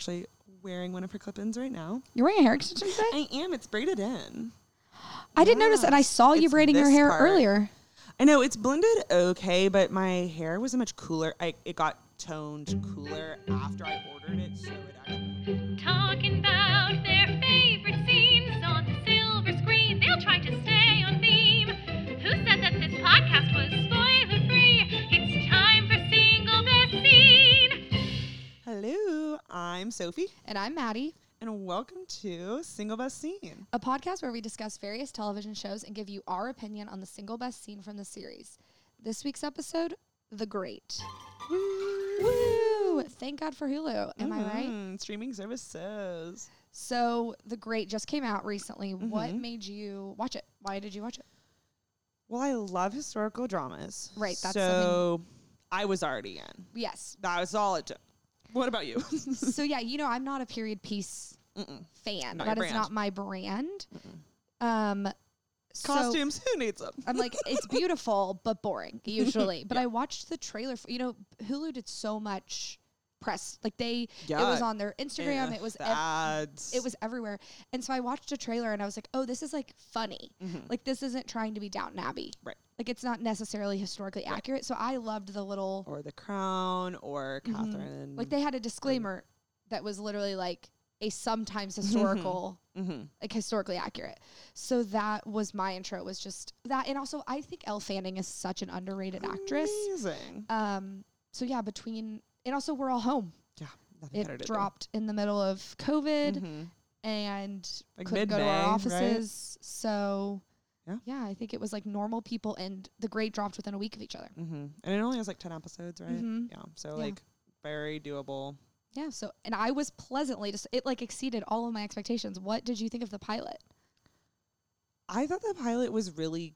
actually wearing one of her clip-ins right now. You're wearing a hair extension today? I am. It's braided in. I didn't notice, and I saw you it's braiding your hair part. earlier. I know it's blended okay, but my hair was a much cooler. I it got toned cooler after I ordered it, so it actually. Talking about their I'm Sophie, And I'm Maddie, and welcome to Single Best Scene. a podcast where we discuss various television shows and give you our opinion on the single best scene from the series. This week's episode, The Great. Woo! Thank God for Hulu. Am I right? Mhm, Streaming services. So, The Great just came out recently. What Mhm. made you watch it? Why did you watch it? Well, I love historical dramas. Right, that's so. I was already in. Yes. That was all it took. What about you? so, yeah, you know, I'm not a period piece Mm-mm. fan. Not That is brand. not my brand. Um, so- Costumes, who needs them? I'm like, it's beautiful but boring usually. But I watched the trailer. For, you know, Hulu did so much press. Like they, it was Yeah. on their Instagram. Yeah, It was, the ev- ads. it was everywhere. And so I watched a trailer and I was like, oh, this is like funny. Mhm. Like this isn't trying to be Downton Abbey. Right. Like it's not necessarily historically accurate. So I loved the little, or The Crown or Mhm. Catherine. like they had a disclaimer that was literally like a sometimes historical hmm like historically accurate. So that was my intro was just that and also I think Elle Fanning is such an underrated actress. Amazing. Um so yeah, between and also we're all home. Yeah, nothing better It to do. dropped in the middle of COVID Mhm. and Like couldn't go to our mid-May, right? offices. So Yeah. Yeah, I think it was like normal people and The Great dropped within a week of each other. Mm-hmm. And it only has like 10 episodes, right? Mhm. Yeah. So, Yeah. like, very doable. Yeah, so and I was pleasantly just it like exceeded all of my expectations. What did you think of the pilot? I thought the pilot was really.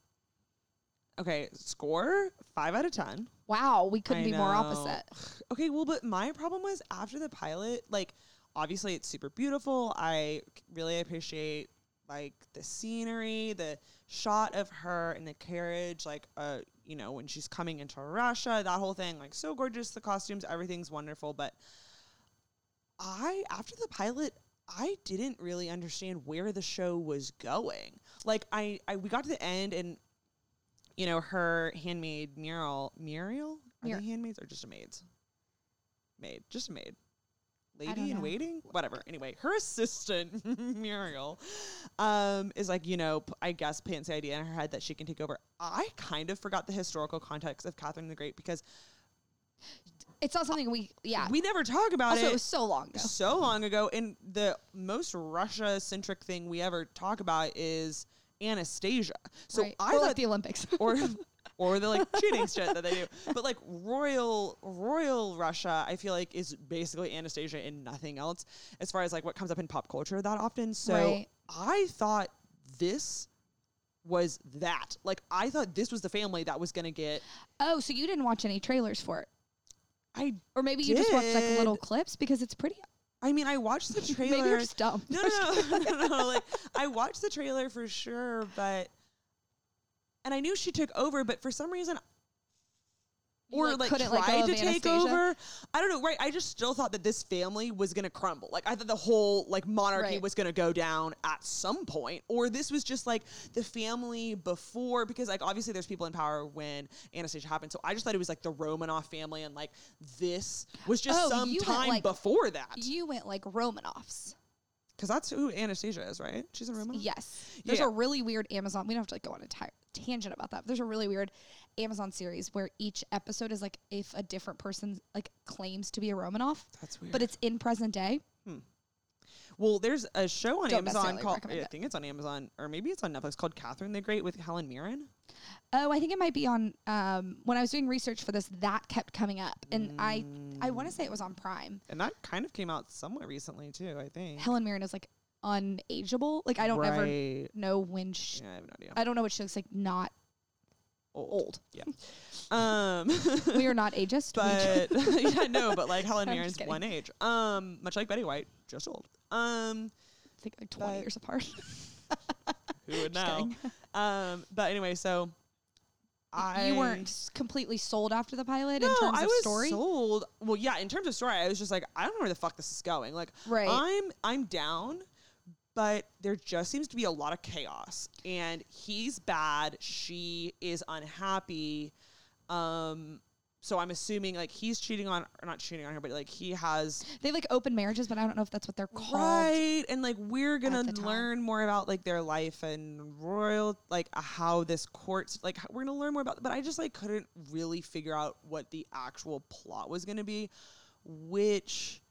Okay, score five out of 10. Wow, we couldn't I be more opposite. Okay, well, but my problem was after the pilot, like, obviously it's super beautiful. I really appreciate, like, the scenery, the shot of her in the carriage, like, uh, you know, when she's coming into Russia, that whole thing, like, so gorgeous. The costumes, everything's wonderful. But I, after the pilot, I didn't really understand where the show was going. Like, I, I we got to the end and, you know, her handmaid Muriel, Muriel, are Mur- they handmaids or just a maids? Maid, just a maid. Lady in waiting, whatever. Anyway, her assistant Muriel um, is like you know, I guess plants the idea in her head that she can take over. I kind of forgot the historical context of Catherine the Great because It's not something we yeah. we never talk about also, it. it was so long ago. so long ago. And the most Russia centric thing we ever talk about is Anastasia. So right? I or thought like the Olympics. or or the like cheating shit that they do. But like royal royal Russia, I feel like is basically Anastasia and nothing else as far as like what comes up in pop culture that often. So Right. I thought this was that. Like I thought this was the family that was gonna get oh, so you didn't watch any trailers for it, I or maybe you just watched like little clips because it's pretty. I mean I watched the trailer. Maybe you're just dumb. no, no, no, no, no, Like I watched the trailer for sure, but and I knew she took over, but for some reason, You, or like, like, tried to take Anastasia? over. I don't know. Right? I just still thought that this family was gonna crumble. Like I thought the whole like monarchy Right. was gonna go down at some point, or this was just like the family before, because like obviously there's people in power when Anastasia happened. So I just thought it was like the Romanov family, and like this was just Oh, some time like, before that, You went like Romanoffs. because that's who Anastasia is, right? She's a Romanov. Yes. There's Yeah. a really weird Amazon. We don't have to like go on a entire tangent about that. There's a really weird Amazon series where each episode is like if a different person like claims to be a Romanov, That's weird. but it's in present day. Well, there's a show on Don't Amazon called I it. think it's on Amazon or maybe it's on Netflix called Catherine the Great with Helen Mirren. Oh, I think it might be on. Um, when I was doing research for this, that kept coming up, and I I want to say it was on Prime. And that kind of came out somewhat recently too, I think. Helen Mirren is like unageable. Like I don't ever right. know when she. Yeah, I have no idea. I don't know what she looks like. Not old. Yeah. Um we are not ageist. We but yeah, no, but like Helen I'm Mirren's just kidding. one age. Um, much like Betty White, just old. Um, I think like twenty but- years apart. who would Just know? Um, but anyway, so I you weren't s- completely sold after the pilot in No, terms I of was story. sold. Well, yeah, in terms of story, I was just like, I don't know where the fuck this is going. Like, Right. I'm I'm down, but there just seems to be a lot of chaos, and he's bad. She is unhappy. Um, so I'm assuming like he's cheating on, or not cheating on her, but like he has they like open marriages, but I don't know if that's what they're called. right, and like we're gonna learn more about like their life and royal, like how this court's like we're gonna learn more about. But I just like couldn't really figure out what the actual plot was gonna be, which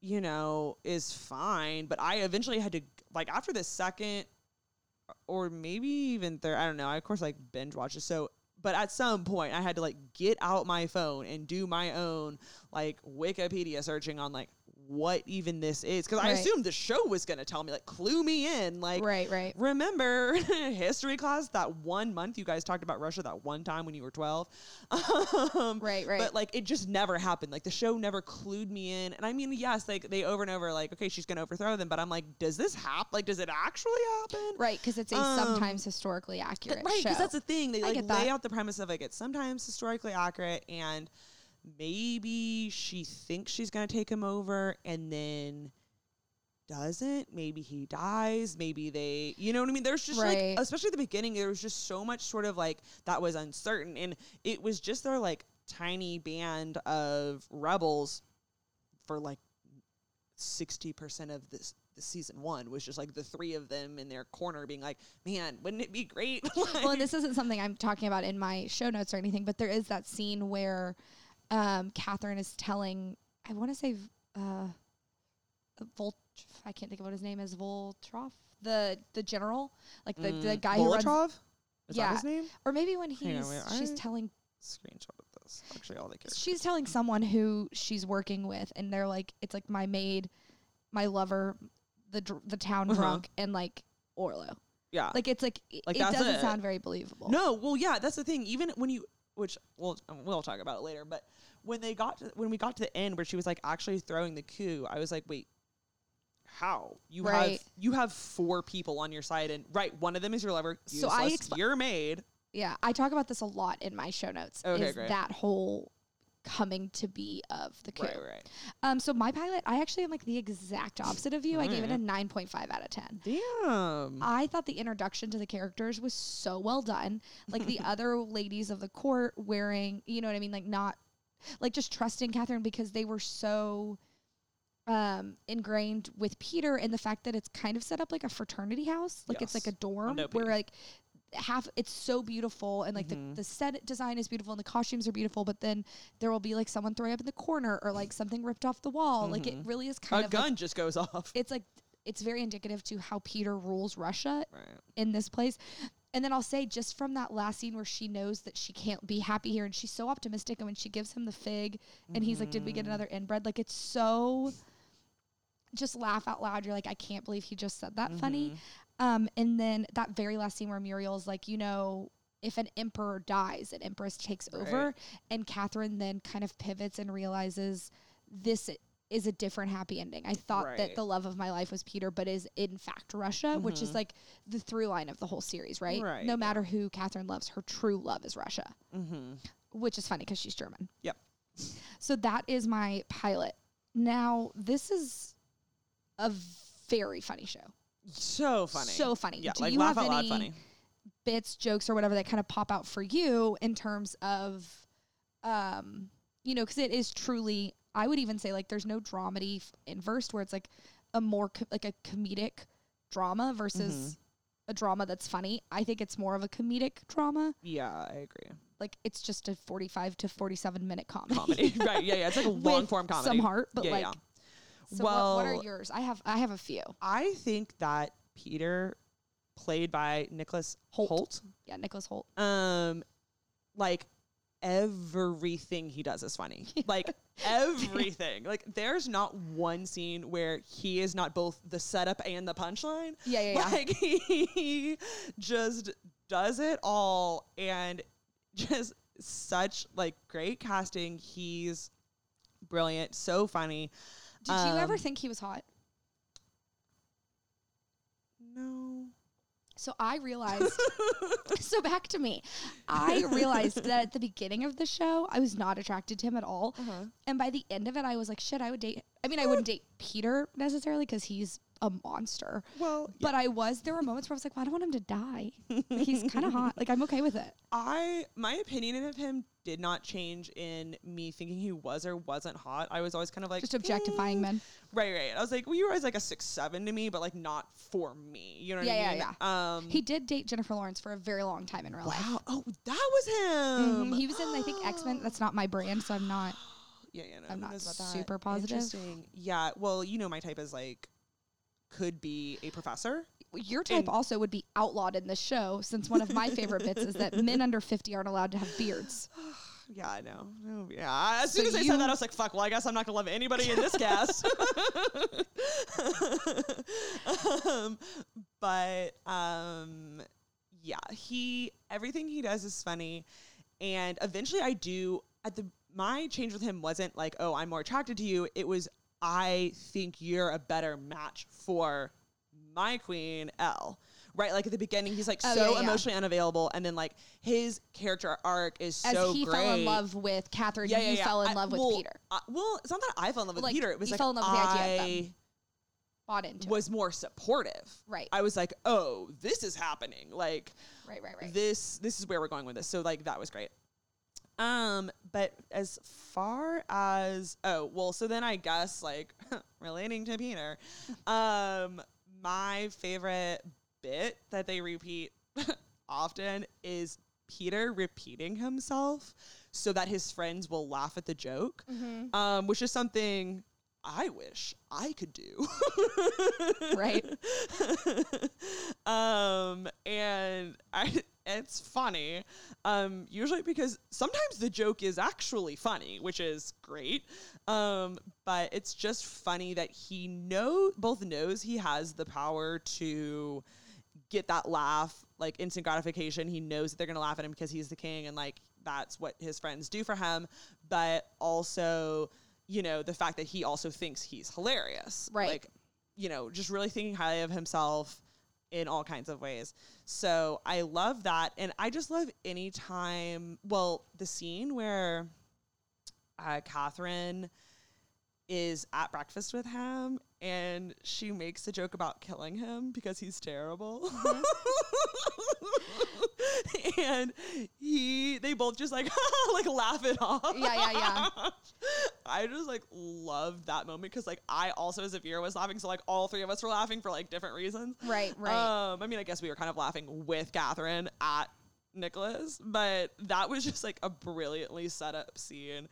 you know is fine. But I eventually had to like after the second or maybe even third. I don't know. I of course like binge watches. So, but at some point, I had to like get out my phone and do my own like Wikipedia searching on like what even this is because I assumed the show was gonna tell me like clue me in like right, right. remember history class that one month you guys talked about Russia that one time when you were 12 um, Right, right. but like it just never happened like the show never clued me in and I mean yes like they over and over like okay she's gonna overthrow them but I'm like does this happen like does it actually happen Right, because it's a Um, sometimes historically accurate right, because that's the thing. They I like lay that. out the premise of like it's sometimes historically accurate, and maybe she thinks she's gonna take him over, and then doesn't. Maybe he dies. Maybe they, you know what I mean. There's just Right. like, especially at the beginning, there was just so much sort of like that was uncertain, and it was just their like tiny band of rebels for like sixty percent of this. The season one was just like the three of them in their corner being like, man, wouldn't it be great? well, and this isn't something I'm talking about in my show notes or anything, but there is that scene where um, Catherine is telling, I want to say, uh, Volt, I can't think of what his name is, Voltroff, the the general, like the, the Mm, guy who runs, Volotrov? Is Yeah. that his name? or maybe when Hang on, he's wait, she's I- telling Screenshot of this. Actually, all the characters. she's telling someone who she's working with, and they're like, it's like my maid, my lover, the dr- the town Uh-huh. drunk, and like Orlo. Yeah. Like it's like, Like, it doesn't it. sound very believable. no, well, yeah, that's the thing. Even when you, which we'll we'll talk about it later, but when they got to, when we got to the end where she was like actually throwing the coup, I was like, wait, how you have you have four people on your side, and right, one of them is your lover. So I useless, expl- your maid. Yeah, I talk about this a lot in my show notes. Okay, is great. that whole coming to be of the coup. Right, right. Um, so my pilot, I actually am like the exact opposite of you. I gave it a nine point five out of ten. Damn. I thought the introduction to the characters was so well done. Like the other ladies of the court wearing, you know what I mean, like not like just trusting Catherine because they were so um ingrained with Peter and the fact that it's kind of set up like a fraternity house. Like it's like a dorm where like half it's so beautiful and like Mhm. the, the set design is beautiful and the costumes are beautiful but then there will be like someone throwing up in the corner or like something ripped off the wall like it Mhm. really is kind a of a gun just goes off. it's like it's very indicative to how Peter rules Russia right. in this place. And then I'll say just from that last scene where she knows that she can't be happy here and she's so optimistic and when she gives him the fig and he's like, Did we get Mhm. another inbred? Like it's so just laugh out loud. You're like, I can't believe he just said that funny. Um, and then that very last scene where Muriel's like, you know, if an emperor dies, an empress takes Right. over, and Catherine then kind of pivots and realizes this is a different happy ending. I thought that the love of my life was Peter, but is in fact Russia, which is Mhm. like the through line of the whole series, right? Right, No matter who Catherine loves, her true love is Russia, Mm-hmm. which is funny because she's German. Yep. So that is my pilot. Now, this is a very funny show. So funny. So funny. Yeah, Do like you laugh have out loud any funny. bits, jokes, or whatever that kind of pop out for you in terms of, um, you know, because it is truly, I would even say like there's no dramedy f- inversed where it's like a more co- like a comedic drama versus Mm-hmm. a drama that's funny. I think it's more of a comedic drama. Yeah, I agree. Like it's just a 45 to 47 minute comedy. Comedy, right? Yeah, yeah. It's like a long form comedy. Some heart, but Yeah, like, yeah. So what, what are yours? I have I have a few. I think that Peter, played by Nicholas Hoult. Hoult, Yeah, Nicholas Hoult. um, like everything he does is funny. Like everything. like there's not one scene where he is not both the setup and the punchline. Yeah, yeah, yeah. Like he just does it all and just such like great casting. He's brilliant, so funny. Did you ever Um, think he was hot? No. So I realized. so back to me. I realized that at the beginning of the show, I was not attracted to him at all. Uh-huh. And by the end of it, I was like, shit, I would date. I mean, I wouldn't date Peter necessarily because he's a monster. Well, But I was. There were moments where I was like, well, I don't want him to die. Like, he's kind of hot. Like I'm okay with it. I my opinion of him did not change in me thinking he was or wasn't hot. I was always kind of like Just objectifying "Mm." men. Right, right. I was like, well, you were always like a six seven to me, but like not for me. You know what Yeah, I yeah, mean? yeah. Um, He did date Jennifer Lawrence for a very long time in real life. wow. Oh, that was him. Mhm. He was in, I think, X Men. That's not my brand, so I'm not. Yeah, yeah. No, I'm not knows about that? super positive. Interesting. Yeah. Well, you know, my type is like could be a professor. Your type And- also would be outlawed in this show, since one of my favorite bits is that men under 50 aren't allowed to have beards. Yeah, I know. Oh, yeah. As So soon as I said that, I was like, "Fuck." Well, I guess I'm not gonna love anybody in this cast. um, but um, yeah, he everything he does is funny, and eventually, I do. At the my change with him wasn't like, "Oh, I'm more attracted to you." It was, "I think you're a better match for my queen, Elle." Right, like at the beginning, he's like Oh, so yeah, yeah. emotionally unavailable, and then like his character arc is so. As so he great. fell in love with Catherine, you fell in I- love with well, Peter. I- well, it's not that I fell in love with Like, Peter. It was you like fell in love with the idea of I. Bought into it. was more supportive. Right. I was like, oh, this is happening. Like Right, right, right. this, this is where we're going with this. So like that was great. Um, but as far as oh well, so then I guess like relating to Peter, um, my favorite bit that they repeat often is Peter repeating himself so that his friends will laugh at the joke, Mhm. um, which is something I wish I could do. Right. um, and I, it's funny. Um, usually because sometimes the joke is actually funny, which is great. Um, but it's just funny that he know both knows he has the power to get that laugh, like instant gratification. He knows that they're gonna laugh at him because he's the king, and like that's what his friends do for him. But also, you know, the fact that he also thinks he's hilarious, Right. Like, you know, just really thinking highly of himself in all kinds of ways. So I love that, and I just love any time. Well, the scene where uh, Catherine is at breakfast with him and she makes a joke about killing him because he's terrible. and he they both just like like laugh it off. Yeah, yeah, yeah. I just like loved that moment because like I also as a viewer was laughing, so like all three of us were laughing for like different reasons. Right, right. Um, I mean, I guess we were kind of laughing with Catherine at Nicholas, but that was just like a brilliantly set up scene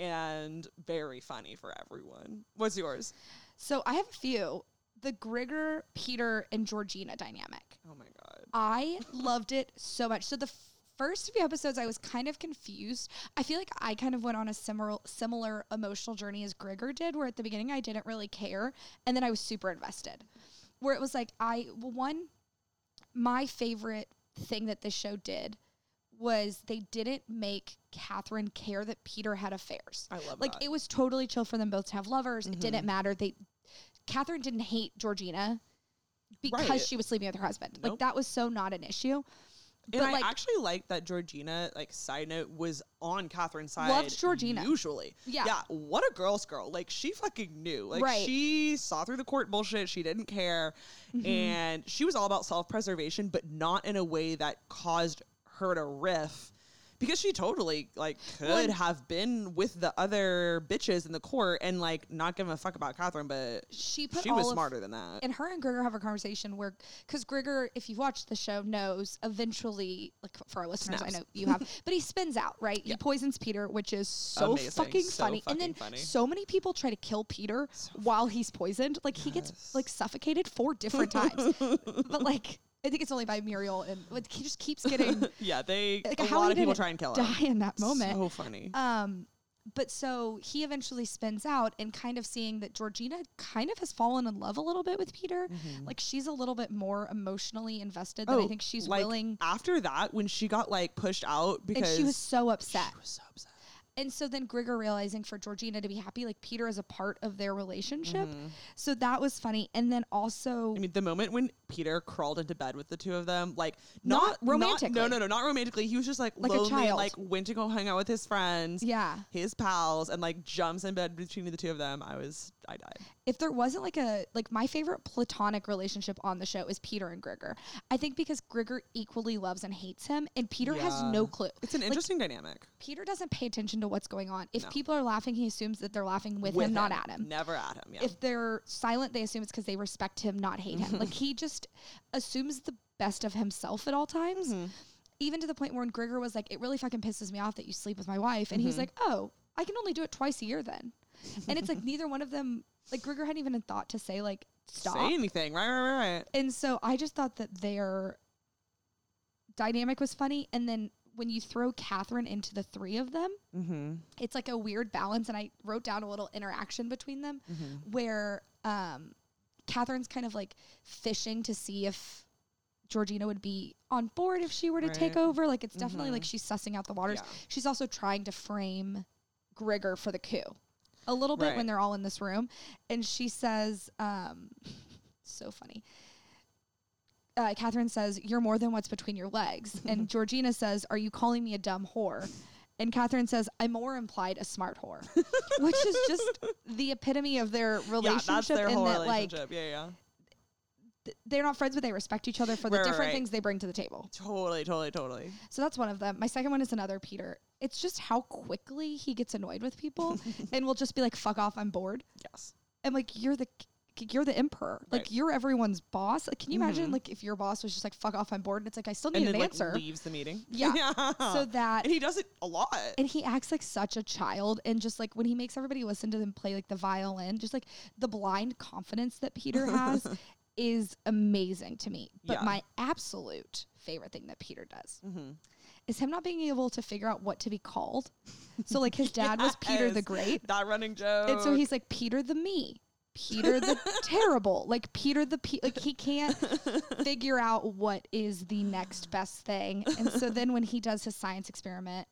and very funny for everyone. What's yours? so I have a few. The Grigor, Peter, and Georgina dynamic. Oh my god. I loved it so much. So the first few episodes, I was kind of confused. I feel like I kind of went on a similar similar emotional journey as Grigor did, where at the beginning I didn't really care, and then I was super invested. Where it was like I well, one, my favorite thing that this show did was they didn't make Catherine care that Peter had affairs. I love like that. it was totally chill for them both to have lovers. It Mm-hmm. didn't matter. They Catherine didn't hate Georgina because Right. she was sleeping with her husband. Like that was so not an issue. And but I like actually like that Georgina, like side note, was on Catherine's side. Loved Georgina. Usually. Yeah. Yeah. What a girl's girl. Like she fucking knew. Like Right. she saw through the court bullshit. She didn't care. Mm-hmm. And she was all about self preservation, but not in a way that caused her to riff. Because she totally like could Well, have been with the other bitches in the court and like not giving a fuck about Catherine, but she put she was of- smarter than that. and her and Grigor have a conversation where, because Grigor, if you've watched the show, knows eventually, like for our listeners, I know you have, but he spins out, right? He poisons Peter, which is so Amazing. fucking So funny. and then funny. so many people try to kill Peter while he's poisoned. Like he gets like suffocated four different times, but like I think it's only by Muriel, and like, he just keeps getting yeah, they like a how lot of people try and kill him. die in that moment. So funny. Um, but so he eventually spins out and kind of seeing that Georgina kind of has fallen in love a little bit with Peter. Like she's a little bit more emotionally invested than I think she's Mm-hmm. Oh, like, willing. After that, when she got like pushed out because And she was so upset. she was so upset. And so then Grigor realizing for Georgina to be happy, like Peter is a part of their relationship. So that was funny. And then also, Mm-hmm. I mean, the moment when Peter crawled into bed with the two of them, like Not not, romantically. no, no, no, not romantically. He was just like, Like a lonely, like went to go hang out with his friends, Yeah. his pals, and like jumps in bed between the two of them. I was, I died. if there wasn't like a like my favorite platonic relationship on the show is Peter and Grigor. I think because Grigor equally loves and hates him, and Peter has no clue. It's an Like, interesting dynamic. Peter doesn't pay attention to what's going on. If No. people are laughing, he assumes that they're laughing with, him, not at him. Never at him. Yeah. If they're silent, they assume it's because they respect him, not hate him. like he just assumes the best of himself at all times. Mhm. Even to the point where when Grigor was like, "It really fucking pisses me off that you sleep with my wife," and he's Mhm. like, "Oh, I can only do it twice a year then." and it's like neither one of them, like Grigor hadn't even a thought to say like stop. Say anything. Right, right, right, right. And so I just thought that their dynamic was funny. And then when you throw Catherine into the three of them, Mm-hmm. it's like a weird balance. And I wrote down a little interaction between them Mm-hmm. where um, Catherine's kind of like fishing to see if Georgina would be on board if she were to take over. Like it's definitely like Mhm. she's sussing out the waters. Yeah. She's also trying to frame Grigor for the coup a little bit when they're all in this room. And she says, um, so funny. Uh, Catherine says, You're more than what's between your legs. And Georgina says, Are you calling me a dumb whore? And Catherine says, I'm more implied a smart whore, which is just the epitome of their relationship. Yeah, that's their whole that, like, relationship. yeah, yeah. th- they're not friends, but they respect each other for the right, different right. things they bring to the table. Totally, totally, totally. So that's one of them. My second one is another Peter. It's just how quickly he gets annoyed with people and will just be like, fuck off, I'm bored. Yes. I'm like, you're the you're the emperor. Like you're everyone's boss. Like, can you imagine Mhm. like if your boss was just like, fuck off, I'm bored? And it's like I still need And an like answer. leaves the meeting. Yeah. so that and he does it a lot. and he acts like such a child and just like when he makes everybody listen to them play like the violin just like the blind confidence that peter has is amazing to me but Yeah. my absolute favorite thing that peter does mm-hmm. is him not being able to figure out what to be called so like his dad was peter the great That running joke. and so he's like peter the me peter the terrible like peter the pe- like he can't figure out what is the next best thing. And so then when he does his science experiment,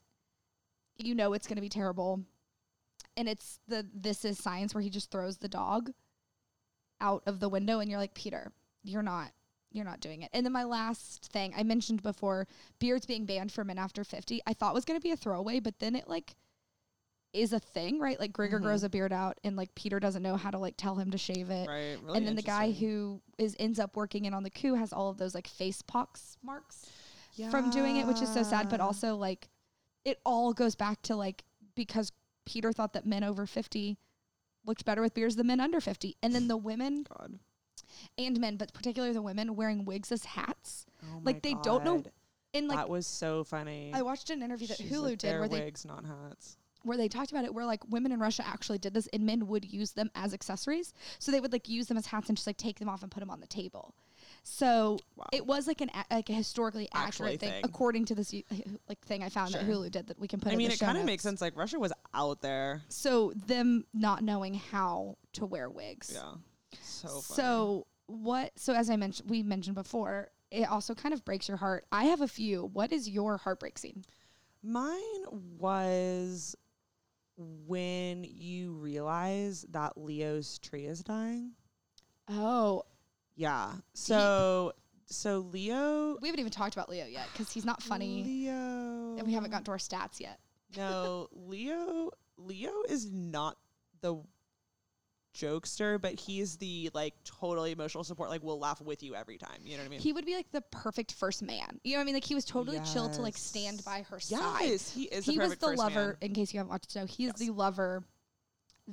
you know it's going to be terrible. And it's the this is science where he just throws the dog out of the window and you're like, "Peter, you're not you're not doing it." And then my last thing, I mentioned before, beards being banned for men after 50. I thought was going to be a throwaway, but then it like is a thing, right? Like Grigor Mhm. grows a beard out and like Peter doesn't know how to like tell him to shave it right. Really and then the guy who is ends up working in on the coup has all of those like face pox marks from doing it, which is so sad. But also like it all goes back to like because Peter thought that men over fifty looked better with beards than men under fifty, and then the women God. and men, but particularly the women wearing wigs as hats, Oh Like, they don't know- God. and like that was so funny. I watched an interview that She's Hulu like, did "They're where they wigs, not hats. Where they talked about it where like women in Russia actually did this and men would use them as accessories. So they would like use them as hats and just like take them off and put them on the table. So Wow. it was like an a- like a historically accurate thing, thing. according to this uh, like thing I found that Hulu did that we can put. I in mean, it kind of makes sense. Like Russia was out there. So them not knowing how to wear wigs. Yeah. So funny. So what? So as I mentioned, we mentioned before, it also kind of breaks your heart. I have a few. What is your heartbreak scene? Mine was when you realize that Leo's tree is dying. Oh, Yeah. So so Leo we haven't even talked about Leo yet because he's not funny, Leo and we haven't gotten to our stats yet. No, Leo Leo is not the jokester, but he's the like totally emotional support. Like we'll laugh with you every time. You know what I mean? He would be like the perfect first man. You know what I mean? Like he was totally chill to like stand by her side. yes, he is. he the was the lover. man. In case you haven't watched the show, he is Yes. the lover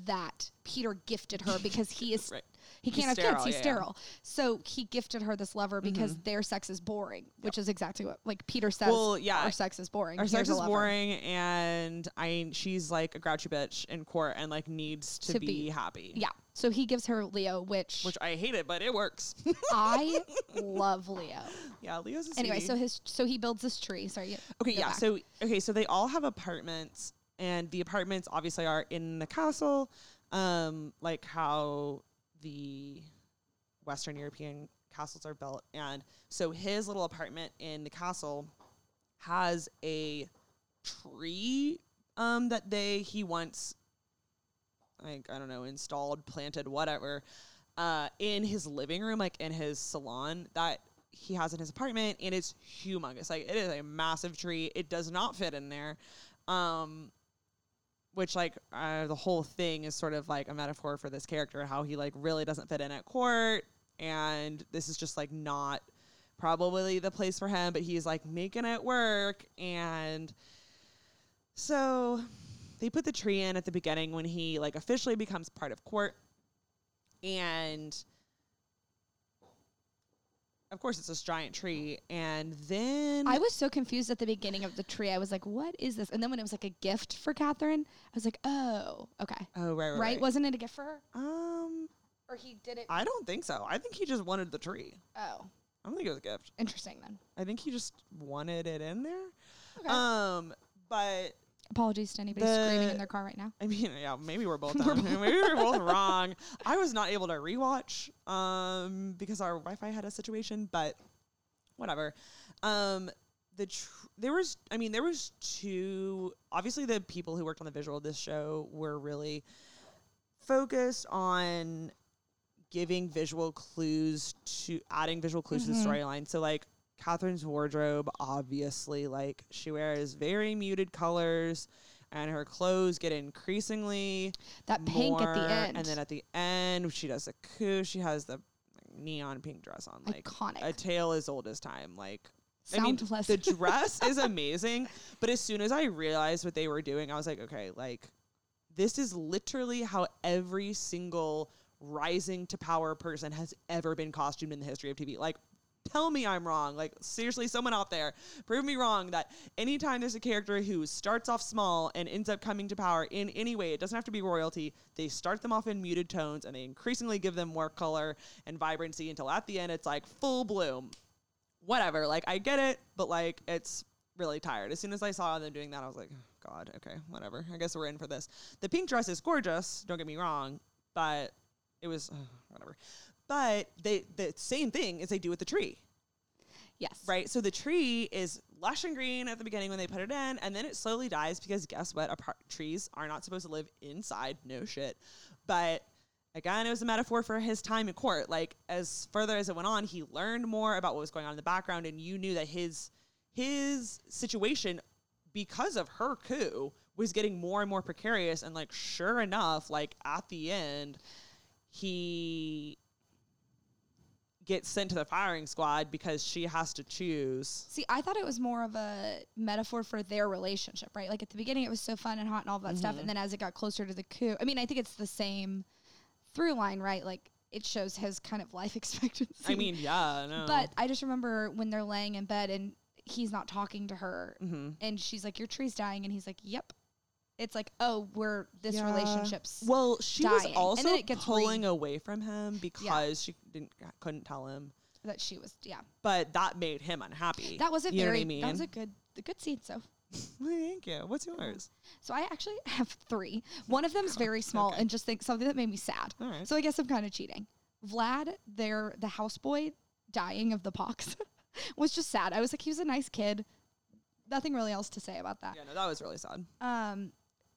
that Peter gifted her because he is Right. He can't have sterile, kids. He's yeah, yeah. sterile. So he gifted her this lover because Mhm. their sex is boring, which is exactly what like Peter says. Well, yeah, our sex is boring. Our Here's sex is boring, and I she's like a grouchy bitch in court, and like needs to, To be, be- happy. Yeah. So he gives her Leo, which, which I hate it, but it works. I love Leo. yeah, Leo's a Anyway, sweetie. so his so he builds this tree. Sorry. you- Okay, yeah. back. So okay, so they all have apartments, and the apartments obviously are in the castle, um, like how the Western European castles are built. And so his little apartment in the castle has a tree um, that they he once like I don't know installed, planted, whatever. uh, in his living room, like in his salon that he has in his apartment, and it's humongous. Like it is a massive tree. It does not fit in there. Um, which like uh, the whole thing is sort of like a metaphor for this character, how he like really doesn't fit in at court, and this is just like not probably the place for him, but he's like making it work, and so they put the tree in at the beginning when he like officially becomes part of court, and of course it's this giant tree, and then I was so confused at the beginning of the tree. I was like, "What is this?" And then when it was like a gift for Catherine, I was like, "Oh, okay, oh right right, right." Wasn't it a gift for her, um or he did it? I don't think so. I think he just wanted the tree. oh, I don't think it was a gift. interesting then. I think he just wanted it in there. Okay. Um, but Apologies to anybody the- screaming in their car right now. I mean, yeah, maybe we're both We're maybe we're both wrong. I was not able to rewatch um because our Wi-Fi had a situation, but whatever. Um, the tr- there was, I mean, there was two. Obviously, the people who worked on the visual of this show were really focused on giving visual clues to adding visual clues to Mhm. the storyline. So like Catherine's wardrobe, obviously, like she wears very muted colors, and her clothes get increasingly That pink at the end, and then at the end she does a coup. She has the neon pink dress on, like iconic. a tale as old as time. Like I mean, the dress is amazing, but as soon as I realized what they were doing, I was like, okay, like this is literally how every single rising to power person has ever been costumed in the history of TV. Like tell me I'm wrong. Like seriously, someone out there, prove me wrong that anytime there's a character who starts off small and ends up coming to power in any way, it doesn't have to be royalty. They start them off in muted tones and they increasingly give them more color and vibrancy until at the end it's like full bloom. Whatever. Like I get it, but like it's really tired. As soon as I saw them doing that, I was like, "Oh, God, okay, whatever. I guess we're in for this. The pink dress is gorgeous. Don't get me wrong, but it was uh, whatever. But they the same thing as they do with the tree, yes. right? So the tree is lush and green at the beginning when they put it in, and then it slowly dies because guess what? Apart- trees are not supposed to live inside. No shit. But again, it was a metaphor for his time in court. Like as further as it went on, he learned more about what was going on in the background, and you knew that his his situation because of her coup was getting more and more precarious. And like, sure enough, like at the end, he gets sent to the firing squad because she has to choose. See, I thought it was more of a metaphor for their relationship, right? Like at the beginning, it was so fun and hot and all that stuff, Mhm. and then as it got closer to the coup, I mean, I think it's the same through line, right? Like it shows his kind of life expectancy. I mean, yeah, no. but I just remember when they're laying in bed and he's not talking to her, hmm and she's like, "Your tree's dying," and he's like, "Yep." It's like, oh, we're this Yeah. relationship's well, she dying. was And also then it gets pulling re- away from him because she didn't couldn't tell him. that she was, yeah. But that made him unhappy. That was a You very, I mean? that was a good, a good scene. So, Thank you. What's yours? so I actually have three. One of them's very small Okay. and just think something that made me sad. All right. So I guess I'm kind of cheating. Vlad, their the houseboy dying of the pox was just sad. I was like, he was a nice kid. Nothing really else to say about that. yeah, no, that was really sad. Um,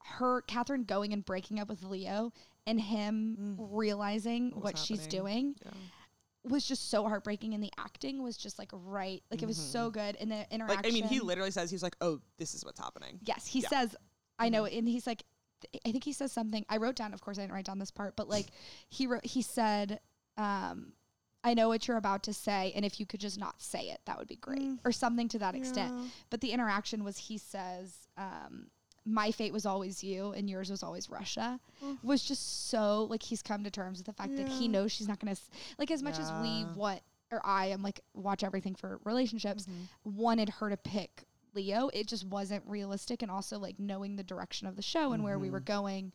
her Catherine going and breaking up with Leo and him Mm. realizing What what, she's doing Yeah. was just so heartbreaking, and the acting was just like right, like it was so good, and the interaction. Mm-hmm. Like, I mean, he literally says he's like, "Oh, this is what's happening." Yes, he Yeah. says, I know, and he's like, th- I think he says something. I wrote down, of course, I didn't write down this part, but like he wrote, he said, um, I know what you're about to say, and if you could just not say it, that would be great, Mm. or something to that extent. But the interaction was, he says, um, my fate was always you, and yours was always Russia. Mm. Was just so like he's come to terms with the fact that he knows she's not gonna like as much as we what or I am like watch everything for relationships Mhm. wanted her to pick Leo. It just wasn't realistic. And also, like, knowing the direction of the show and where we were Mhm. going,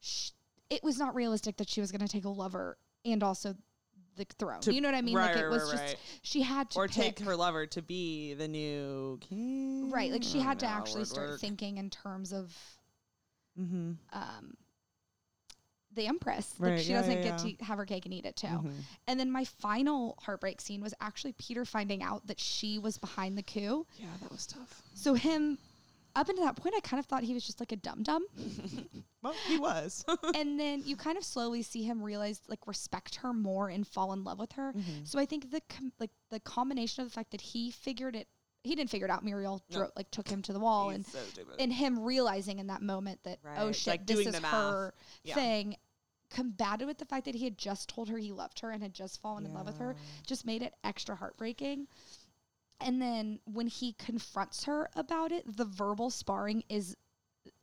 sh- it was not realistic that she was going to take a lover and also the throne. To- you know what I mean? right, like, it was right, just, right. she had to or pick. take her lover to be the new king. Right. Like, she had to actually start thinking in terms of Mm-hmm. um, the Empress. Like, she yeah, doesn't yeah, get yeah. to have her cake and eat it too. Mhm. And then my final heartbreak scene was actually Peter finding out that she was behind the coup. Yeah, that was tough. So him up until that point, I kind of thought he was just like a dum dum. Well, he was. and then you kind of slowly see him realize like respect her more and fall in love with her. Mm-hmm. So I think the com- like the combination of the fact that he figured it, he didn't figure it out. Muriel No. dro- like took him to the wall, He's and so and him realizing in that moment that oh shit, like this doing is her Yeah. thing. Combated with the fact that he had just told her he loved her and had just fallen in love with her, just made it extra heartbreaking. And then when he confronts her about it, the verbal sparring is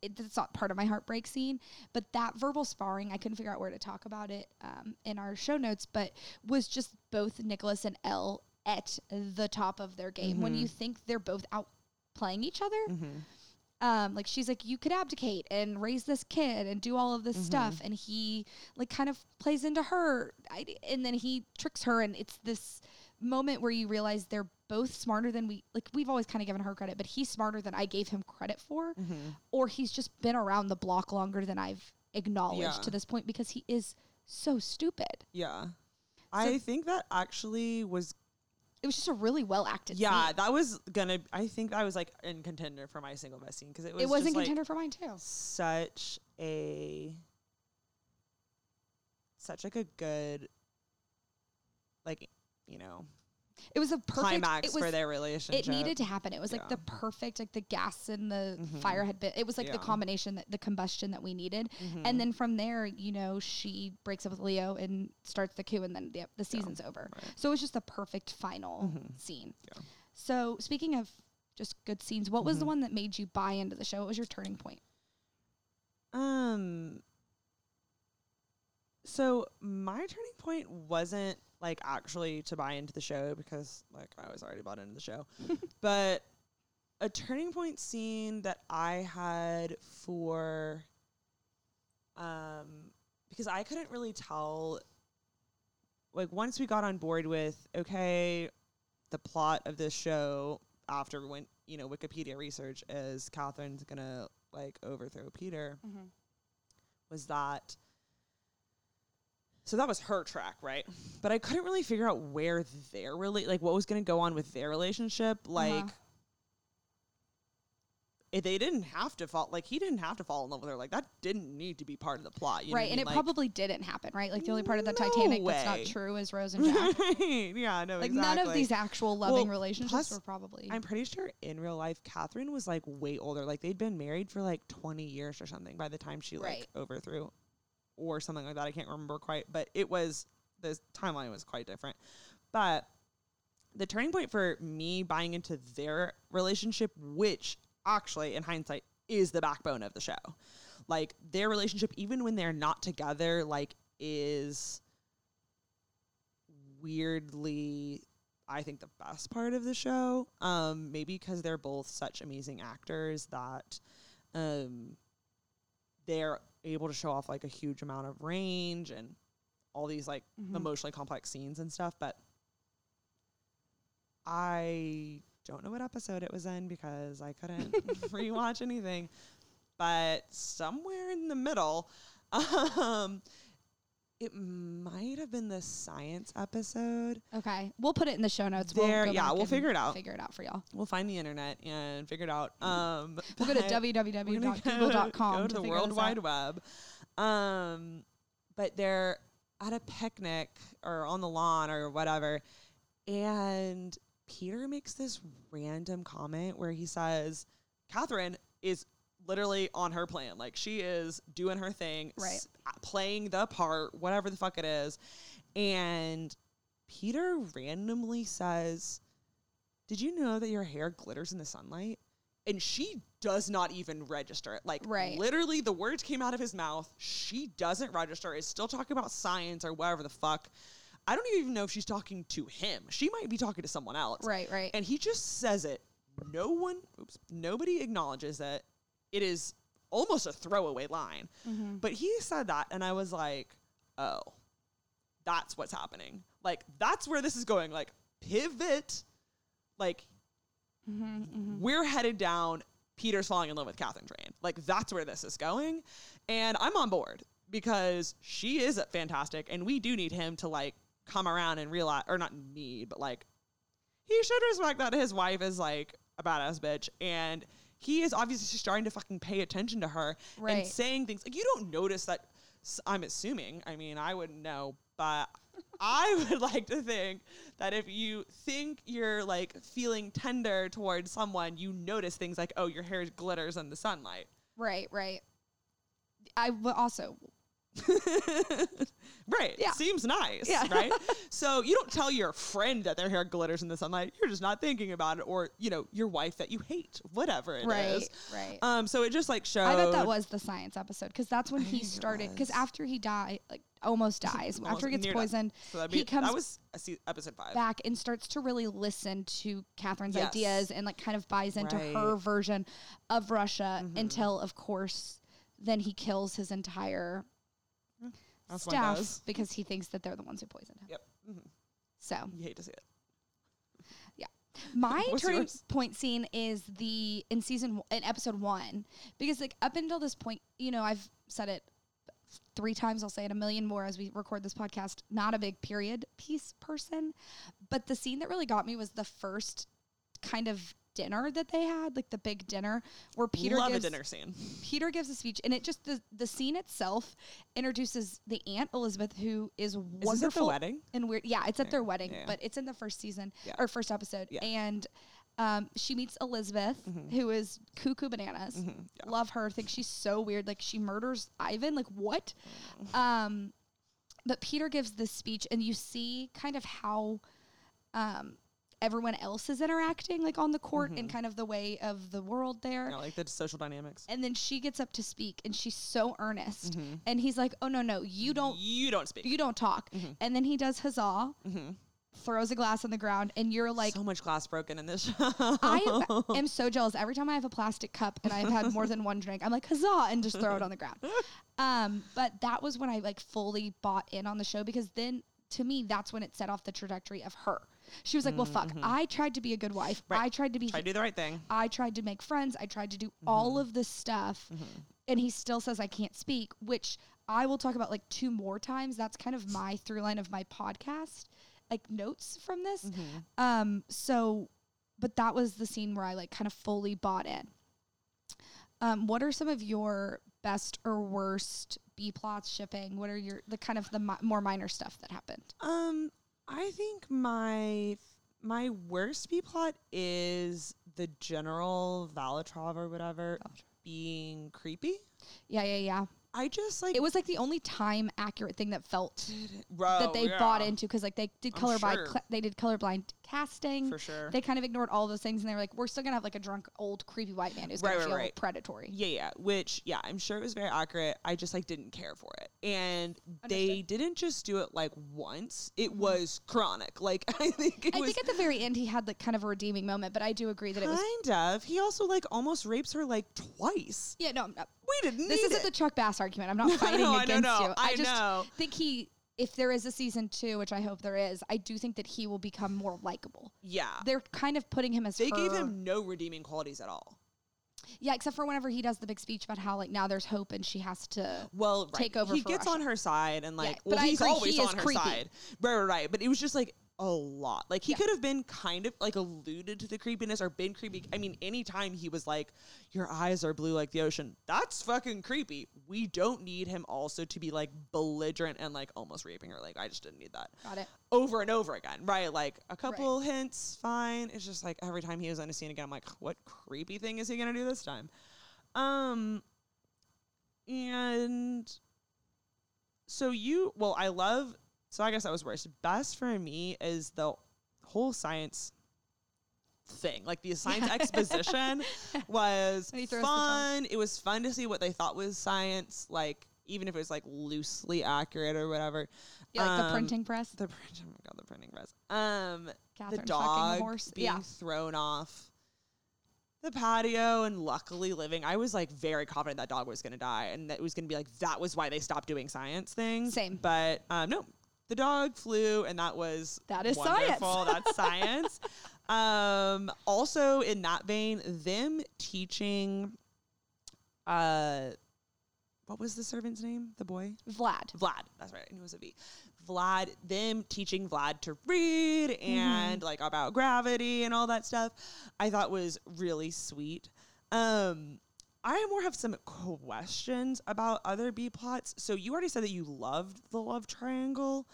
it, it's not part of my heartbreak scene, but that verbal sparring, I couldn't figure out where to talk about it um, in our show notes, but was just both Nicholas and Elle at the top of their game. When you think they're both out playing each other, Mm-hmm. um, like she's like, you could abdicate and raise this kid and do all of this stuff, and he like kind of plays into her, I, and then he tricks her, and it's this moment where you realize they're both smarter than we like. We've always kind of given her credit, but he's smarter than I gave him credit for, Mm-hmm. or he's just been around the block longer than I've acknowledged Yeah. to this point because he is so stupid. Yeah. I think that actually was It was just a really well acted. yeah, scene. that was gonna I think I was like in contender for my single best scene because it was it was in just, like, contender for mine too. such a such like a good like you know It was a perfect climax it was, for their relationship. It needed to happen. It was like the perfect, like the gas and the Mhm. fire had been. It was like the combination, that the combustion that we needed. Mhm. And then from there, you know, she breaks up with Leo and starts the coup, and then the, the season's over. right. So it was just the perfect final Mhm. scene. Yeah. So speaking of just good scenes, what was the Mhm. one that made you buy into the show? What was your turning point? Um. So my turning point wasn't like actually to buy into the show because like I was already bought into the show, but a turning point scene that I had for um because I couldn't really tell like once we got on board with okay the plot of this show after when you know Wikipedia research is Catherine's gonna like overthrow Peter was that so that was her track, right? But I couldn't really figure out where their really like what was going to go on with their relationship. Like, Uh-huh. if they didn't have to fall, like he didn't have to fall in love with her. Like that didn't need to be part of the plot, you right, and mean? it Like- probably didn't happen, right? Like the only part of the No Titanic that's not true is Rose and Jack. right? Yeah, no, like exactly. none of these actual loving Well, relationships plus, were probably. I'm pretty sure in real life, Catherine was like way older. Like they'd been married for like 20 years or something by the time she like Right. overthrew, or something like that. I can't remember quite, but it was the timeline was quite different. But the turning point for me buying into their relationship, which actually in hindsight is the backbone of the show, like their relationship, even when they're not together, like is weirdly I think the best part of the show. Um, maybe because they're both such amazing actors that um, they're able to show off like a huge amount of range and all these like Mhm. emotionally complex scenes and stuff. But I don't know what episode it was in because I couldn't rewatch anything. But somewhere in the middle, um, it might have been the science episode. okay, we'll put it in the show notes. There- we'll yeah, we'll figure it out. Figure it out for y'all. We'll find the internet and figure it out. Um, We'll go to but we're gonna www.google.com Go to to the World Wide out. Web. Um, but they're at a picnic or on the lawn or whatever, and Peter makes this random comment where he says, "Catherine is." Literally on her plan, like she is doing her thing, Right. s- playing the part, whatever the fuck it is, and Peter randomly says, Did you know that your hair glitters in the sunlight? And she does not even register it. Like, Right. literally, the words came out of his mouth. She doesn't register. Is still talking about science or whatever the fuck. I don't even know if she's talking to him. She might be talking to someone else. Right, right. And he just says it. No one, oops, nobody acknowledges it. It is almost a throwaway line. Mhm. But he said that, and I was like, oh, that's what's happening. Like, that's where this is going. Like, pivot. Like, Mhm, mhm. we're headed down. Peter's falling in love with Catherine Train. Like, that's where this is going. And I'm on board because she is fantastic, and we do need him to, like, come around and realize, or not need, but, like, he should respect that his wife is, like, a badass bitch. And he is obviously starting to fucking pay attention to her Right. and saying things like you don't notice that. I'm assuming. I mean, I wouldn't know, but I would like to think that if you think you're like feeling tender towards someone, you notice things like, oh, your hair glitters in the sunlight. Right, right. I also right. Yeah. Seems nice. Yeah. Right. so you don't tell your friend that their hair glitters in the sunlight. You're just not thinking about it, or you know, your wife that you hate, whatever it is. right, right. Um. So it just like showed. I bet that was the science episode because that's when he started. Because after he died, like almost dies, Almost after he gets poisoned, So that'd he be, comes that was se- episode five. back and starts to really listen to Catherine's Yes. ideas and like kind of buys into her Right. Mm-hmm. version of Russia until, of course, then he kills his entire That's staff because he thinks that they're the ones who poisoned him. Yep. hmm So You hate to see it. Yeah. My turning yours? point scene is the in season w- in episode one because like up until this point, you know, I've said it three times. I'll say it a million more as we record this podcast. Not a big period piece person, but the scene that really got me was the first kind of dinner that they had, like the big dinner where Peter Love gives a dinner scene. Peter gives a speech, and it just the the scene itself introduces the aunt Elizabeth, who wonderful. is Is wonderful this at the wedding? and weird. Yeah, it's at their wedding, yeah. but it's in the first season Yeah. or first episode, and um, she meets Elizabeth, who is cuckoo bananas. Mhm, yeah. Love her. Think she's so weird. Like she murders Ivan. Like what? Oh. Um, but Peter gives this speech, and you see kind of how um, everyone else is interacting, like on the court, and kind of the way of the world there. Know, like the social dynamics. And then she gets up to speak, and she's so earnest. Mhm. And he's like, "Oh no, no, you don't, You don't speak. you don't talk." Mhm. And then he does huzzah, Mhm. throws a glass on the ground, and you're like, so much glass broken in this show. I am so jealous. Every time I have a plastic cup and I've had more than one drink, I'm like, huzzah, and just throw it on the ground. Um, but that was when I like fully bought in on the show because then to me, that's when it set off the trajectory of her. She was like, well, fuck, I tried to be a good wife. Mm-hmm. Right. I tried to be, Try to do the right thing. I tried to make friends. I tried to do Mm-hmm. all of this stuff. And he still says I can't speak, which I will talk about like two more times. That's kind of my through line of my podcast, like notes from this. Mm-hmm. Um, so, but that was the scene where I like kind of fully bought in. Um, what are some of your best or worst B plots shipping? What are your the kind of the mi- more minor stuff that happened? Um, I think my my worst B plot is the general Valatrov or whatever being creepy. Yeah, yeah, yeah. I just like It was like the only time accurate thing that felt Bro, that they oh, bought Oh, into because like they did I'm colorblind sure. cl- they did colorblind casting. for sure. They kind of ignored all those things and they were like, we're still gonna have like a drunk old creepy white man who's Right, gonna right, feel right. predatory. Yeah, yeah. Which, yeah, I'm sure it was very accurate. I just like didn't care for it, and they Understood. Mm-hmm. didn't just do it like once. It was chronic. Like I think it I think at the very end he had like kind of a redeeming moment, but I do agree that it was. kind of. He also like almost rapes her like twice. Yeah, no, no. We didn't. This isn't it. the Chuck Bass argument. I'm not fighting No, I against know, you. no, I I just know. think he, if there is a season two, which I hope there is, I do think that he will become more likable. Yeah. They're kind of putting him as They gave him no redeeming qualities at all. yeah, except for whenever he does the big speech about how like now there's hope and she has to. Well, right. Take over He gets Russia. on her side and like, but well, he's agree, always he on her creepy. side. Right, right, right. But it was just like a lot. Like he Yeah. could have been kind of like alluded to the creepiness or been creepy. I mean, anytime he was like, "Your eyes are blue like the ocean," that's fucking creepy. We don't need him also to be like belligerent and like almost raping her. Like I just didn't need that Got it. over and over again. Right? Like a couple hints, fine. It's just like every time he was on a scene again, I'm like, what creepy thing is he gonna do this time? Um, and so you, well, I love. So I guess that was worst. Best for me is the whole science thing. Like the science exposition was When he throws the tongue. fun. It was fun to see what they thought was science. Like even if it was like loosely accurate or whatever. Yeah, like the Um, printing press. The print, oh my god, the printing press. Um, Catherine the dog horse. being Yeah. thrown off the patio and luckily living. I was like very confident that dog was going to die and that it was going to be like that was why they stopped doing science things. Same. but um, no, the dog flew and that was That is science. That's science. Um, also in that vein, them teaching. Uh, what was the servant's name? The boy. Vlad. Vlad. That's right. I knew it was a V. Vlad, them teaching Vlad to read and like about gravity and all that stuff, I thought was really sweet. Um, I more have some questions about other B plots. So you already said that you loved the love triangle.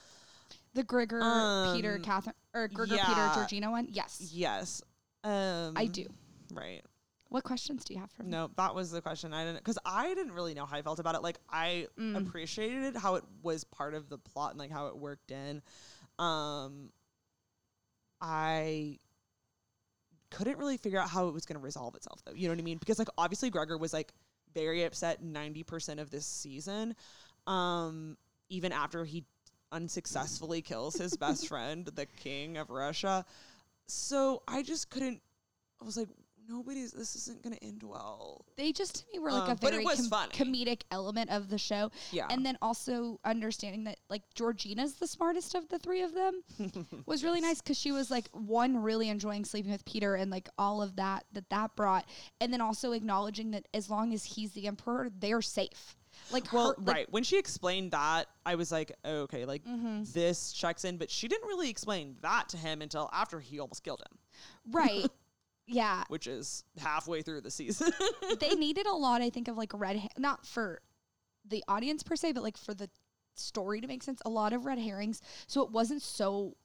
The Grigor, Peter, Um, Catherine, or Grigor, yeah. Peter, Georgina one. Yes, Yes. Um, I do. Right. What questions do you have for me? No, that was the question. I didn't because I didn't really know how I felt about it. Like I Mm. appreciated how it was part of the plot and like how it worked in. Um, I couldn't really figure out how it was going to resolve itself though. You know what I mean? Because like obviously Grigor was like very upset 90% of this season. Um, even after he unsuccessfully kills his best friend, the king of Russia. So I just couldn't I was like nobody's this isn't going to end well. They just to me were like Um, a very com- comedic element of the show, Yeah. and then also understanding that like Georgina's the smartest of the three of them was really nice because she was like one really enjoying sleeping with Peter and like all of that that that brought, and then also acknowledging that as long as he's the emperor, they're safe. Like Well, her, like, right. When she explained that, I was like, oh, okay, like Mm-hmm. this checks in, but she didn't really explain that to him until after he almost killed him, right, yeah. which is halfway through the season. they needed a lot, I think, of like red, ha- not for the audience per se, but like for the story to make sense. A lot of red herrings, so it wasn't so